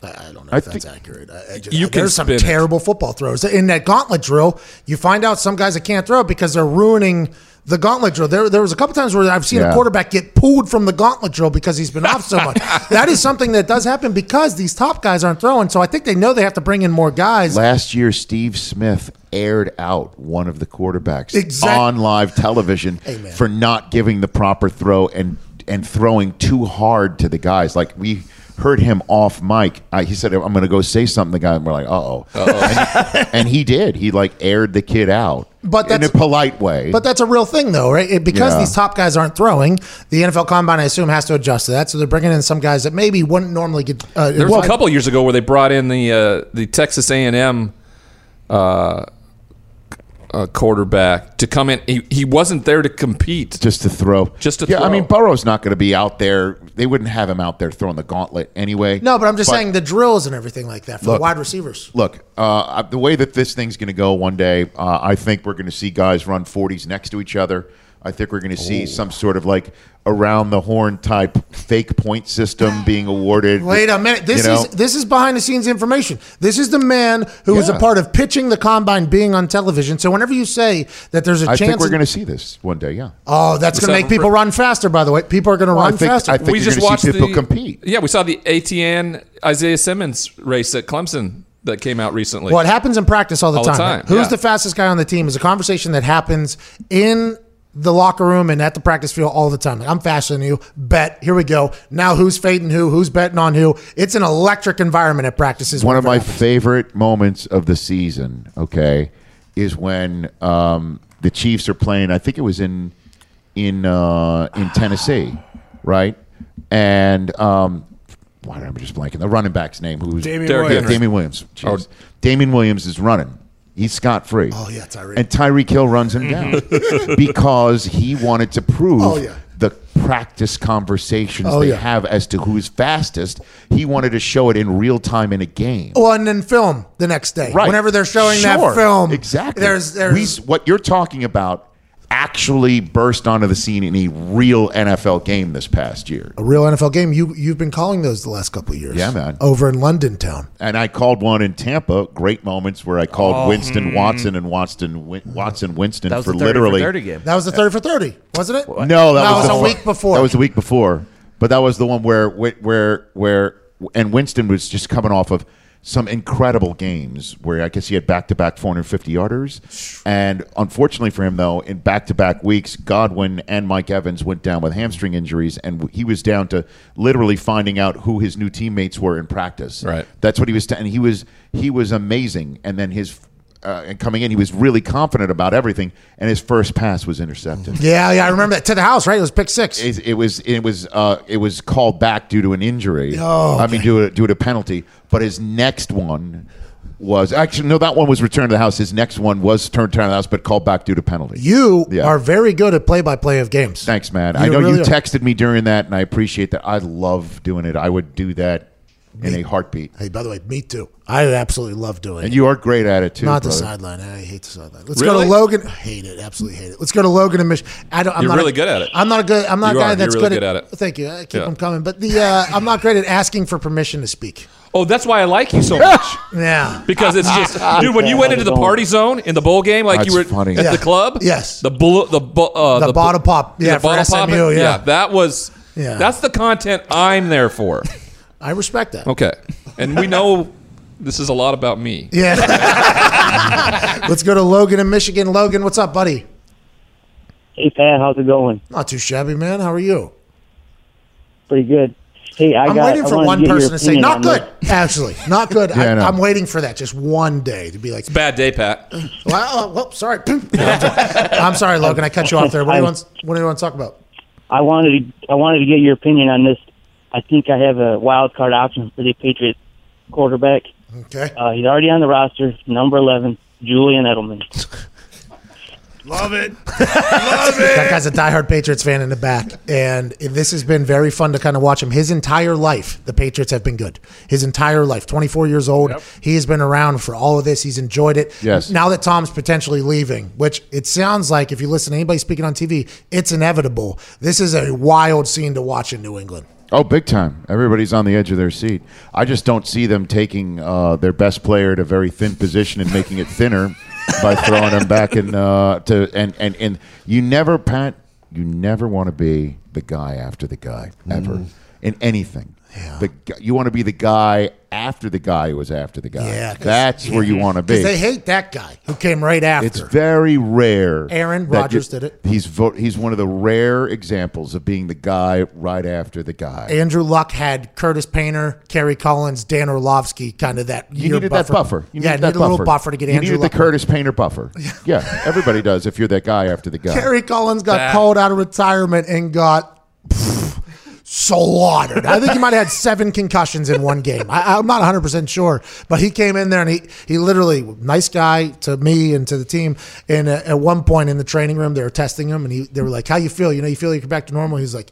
I don't know I if that's accurate. I, I just, You can there's some spin it. terrible football throws in that gauntlet drill. You find out some guys that can't throw because they're ruining the gauntlet drill. There, there was a couple times where I've seen Yeah. a quarterback get pulled from the gauntlet drill because he's been off so much. that is something that does happen because these top guys aren't throwing. So I think they know they have to bring in more guys. Last year, Steve Smith aired out one of the quarterbacks Exact- on live television Amen. for not giving the proper throw and and throwing too hard to the guys. Like we heard him off mic. I, he said, "I'm going to go say something." The guy, and we're like, "Uh oh," and, and he did. He like aired the kid out, But in a polite way. But that's a real thing, though, right? It- because Yeah. these top guys aren't throwing, the NFL Combine, I assume, has to adjust to that. So they're bringing in some guys that maybe wouldn't normally get. Uh, There was invited. a couple years ago where they brought in the uh, the Texas A and M uh, uh, quarterback to come in. He, he wasn't there to compete. just to throw, Just to yeah. I mean, Burrow's not going to be out there. They wouldn't have him out there throwing the gauntlet anyway. No, but I'm just saying the drills and everything like that for the Look. wide receivers. Look, uh, the way that this thing's going to go one day, uh, I think we're going to see guys run 40s next to each other. I think we're going to see some oh. sort of like around the horn type fake point system being awarded. Wait a minute. This You know? is this is behind the scenes information. This is the man who was a part of pitching the combine being on television. So whenever you say that there's a I chance, I think we're going to see this one day. Yeah. oh, that's going to make people run faster. By the way, people are going to Well, I run think- faster. I think we just gonna watched see people the, compete. Yeah, we saw the ATN Isaiah Simmons race at Clemson that came out recently. What happens in practice all the All the time? time, Who's yeah. the fastest guy on the team is a conversation that happens in the locker room and at the practice field all the time. Like, I'm faster than you. Bet. Here we go. Now who's fading who? Who's betting on who? It's an electric environment at practices. One of my happens. favorite moments of the season, okay, is when um, the Chiefs are playing. I think it was in in uh, in Tennessee, right? And um, why am I just blanking? The running back's name, who's Damien Williams. Yeah, Damien Williams. Jeez. Damien Williams is running. He's scot free. Oh, yeah, Tyreek. And Tyreek Hill runs him down mm-hmm. because he wanted to prove Oh, yeah. the practice conversations Oh, they yeah. have as to who's fastest. He wanted to show it in real time in a game. Well, and then film the next day. Right. Whenever they're showing Sure. that film, exactly. There's there's We- what you're talking about actually burst onto the scene in a real NFL game this past year. a real NFL game. You you've been calling those the last couple of years. Yeah, man. Over in London town. And I called one in Tampa. Great moments where I called Oh. Winston hmm. Watson and Watson Watson Winston That was for the 30 literally for 30 game. That was the thirty for thirty, wasn't it? No, that, That was, was a fu- week before. That was the week before. But that was the one where where where and Winston was just coming off of some incredible games where I guess he had back to back 450 yarders. And unfortunately for him, though, in back to back weeks, Godwin and Mike Evans went down with hamstring injuries, and he was down to literally finding out who his new teammates were in practice. Right. That's what he was. T- and he was he was amazing. And then his. Uh, and coming in, he was really confident about everything, and his first pass was intercepted. Yeah, yeah, I remember that to the house. Right, it was pick six. It, it was it was uh, it was called back due to an injury. Oh, I mean, due to, due to penalty. But his next one was actually no. That one was returned to the house. His next one was turned to the house, but called back due to penalty. You Yeah. are very good at play-by-play of games. Thanks, man. You I know really you are. texted me during that, and I appreciate that. I love doing it. I would do that in a heartbeat. Hey, by the way, me too. I absolutely love doing And it. And you are great at it too. Not the sideline. I hate the sideline. Let's go to Logan. I hate it. Absolutely hate it. Let's go to Logan and Michigan. I don't. I'm You're not really a, good at it. I'm not a good. I'm not You a guy are. You're that's really good, good at it. Thank you. I keep Yeah. them coming. But the uh, I'm not great at asking for permission to speak. Oh, that's why I like you so much. Yeah. Because it's just, dude. When you went into the party zone in the bowl game, like you were funny. at Yeah. the club, Yes. the bull, the bu- uh, The bottle pop. Yeah, the for bottle pop, SMU, yeah. that was. Yeah. That's the content I'm there for. I respect that. Okay, and we know this is a lot about me. Yeah. Let's go to Logan in Michigan. Logan, what's up, buddy? Hey Pat, how's it going? Not too shabby, man. How are you? Pretty good. Hey, I I'm got. waiting for wanted one to get your person to say, opinion not good. this. Actually, not good. Yeah, I I, know. I'm waiting for that. Just one day to be like, Bad day, Pat. well, oh, well sorry. I'm sorry, Logan. I cut you off there. What do you want, what do you want to talk about? I wanted to. I wanted to get your opinion on this. I think I have a wild card option for the Patriots quarterback. Okay. Uh, he's already on the roster, number eleven, Julian Edelman. Love it. Love it. That guy's a diehard Patriots fan in the back, and this has been very fun to kind of watch him. His entire life, the Patriots have been good. His entire life, 24 years old, he has been around for all of this. He's enjoyed it. Yes. Now that Tom's potentially leaving, which it sounds like if you listen to anybody speaking on TV, it's inevitable. This is a wild scene to watch in New England. Oh, big time! Everybody's on the edge of their seat. I just don't see them taking uh, their best player at a very thin position and making it thinner by throwing him back in uh, to and and and you never Pat. You never want to be the guy after the guy ever Mm. in anything. The you want to be the guy after the guy who was after the guy. Yeah, 'cause- that's where you want to be. They hate that guy who came right after. It's very rare. Aaron that Rodgers you- did it. He's vo- he's one of the rare examples of being the guy right after the guy. Andrew Luck had Curtis Painter, Kerry Collins, Dan Orlovsky, kind of that. You year needed that buffer. You yeah, needed that needed a little buffer to get you Andrew needed Luck. the Curtis Painter buffer. Yeah, everybody does if you're that guy after the guy. Kerry Collins got That- called out of retirement and got pff, slaughtered. I think he might have had seven concussions in one game. I, I'm not 100 percent sure, but he came in there and he he literally nice guy to me and to the team. And at one point in the training room, they were testing him, and he they were like, "How you feel? You know, you feel like you're back to normal?" He's like.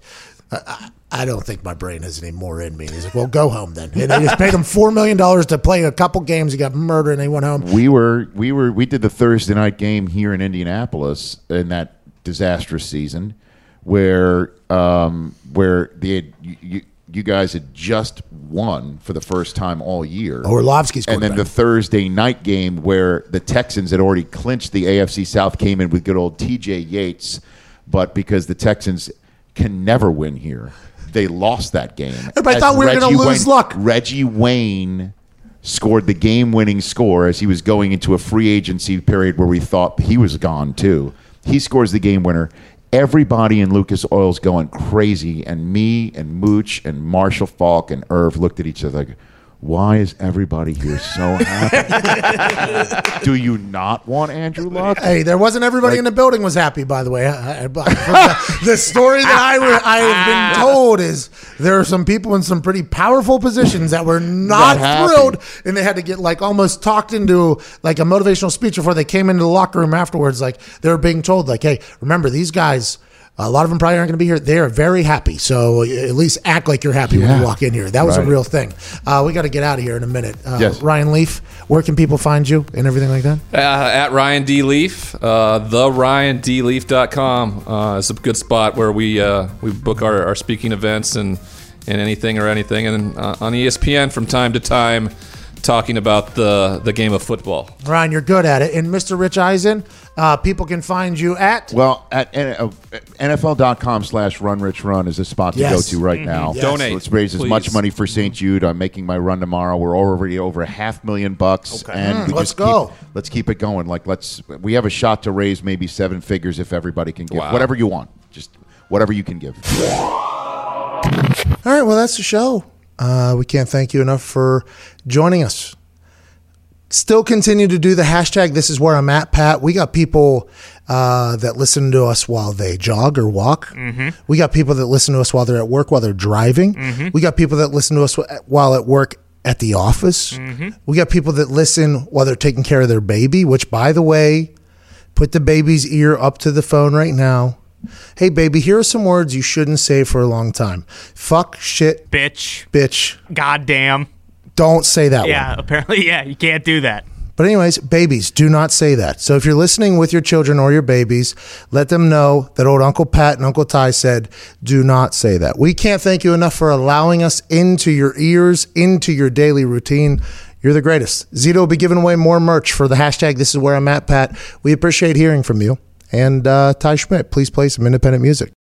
I, I I don't think my brain has any more in me. He's like, well, go home then. And they just paid him four million dollars to play a couple games. He got murdered, and they went home. We were we were we did the Thursday night game here in Indianapolis in that disastrous season, where um, where the you, you, you guys had just won for the first time all year. Orlovsky's and then the. Thursday night game where the Texans had already clinched the AFC South came in with good old T.J. Yates, but because the Texans can never win here, they lost that game. Everybody As thought we were gonna lose Wayne- luck. Reggie Wayne scored the game-winning score as he was going into a free agency period where we thought he was gone too. He scores the game winner. Everybody in Lucas Oil's going crazy, and me and Mooch and Marshall Faulk and Irv looked at each other like, "Why is everybody here so happy? Do you not want Andrew Luck?" Hey, there wasn't everybody Like- in the building was happy. By the way, I, I, the, the story that I I have been told is there are some people in some pretty powerful positions that were not Not thrilled, and they had to get like almost talked into like a motivational speech before they came into the locker room afterwards. Like they were being told, like, "Hey, remember these guys." A lot of them probably aren't going to be here. They are very happy, so at least act like you're happy when you walk in here. That was a real thing. Uh, we got to get out of here in a minute. Uh, Yes. Ryan Leaf, where can people find you and everything like that? Uh, at Ryan D. Leaf, uh, the RyanDLeaf.com uh, is a good spot where we uh, we book our, our speaking events and, and anything or anything. And uh, on ESPN from time to time, talking about the, the game of football. Ryan, you're good at it. And Mr. Rich Eisen, uh, people can find you at. Well, at uh, NFL.com slash run rich run is a spot to Yes. go to right Mhm. now. Yes. Donate, Let's raise as much please. money for St. Jude. I'm making my run tomorrow. We're already over a half million bucks. Okay. And Mm, we let's just go. Keep, let's keep it going. Like, let's, we have a shot to raise maybe seven figures if everybody can give Wow. whatever you want. Just whatever you can give. All right, well, that's the show. Uh, we can't thank you enough for joining us. Still continue to do the hashtag. This is where I'm at, Pat. We got people uh, that listen to us while they jog or walk. Mhm. We got people that listen to us while they're at work, while they're driving. Mhm. We got people that listen to us while at work at the office. We got people that listen while they're taking care of their baby, which, by the way, put the baby's ear up to the phone right now. Hey, baby, here are some words you shouldn't say for a long time. Fuck, shit, Bitch. bitch. Goddamn. Don't say that one. Yeah, apparently, yeah, you can't do that. But anyways, babies, do not say that. So if you're listening with your children or your babies, let them know that old Uncle Pat and Uncle Ty said, do not say that. We can't thank you enough for allowing us into your ears, into your daily routine. You're the greatest. Zito will be giving away more merch for the hashtag This is where I'm at, Pat. We appreciate hearing from you. And uh, Ty Schmidt, please play some independent music.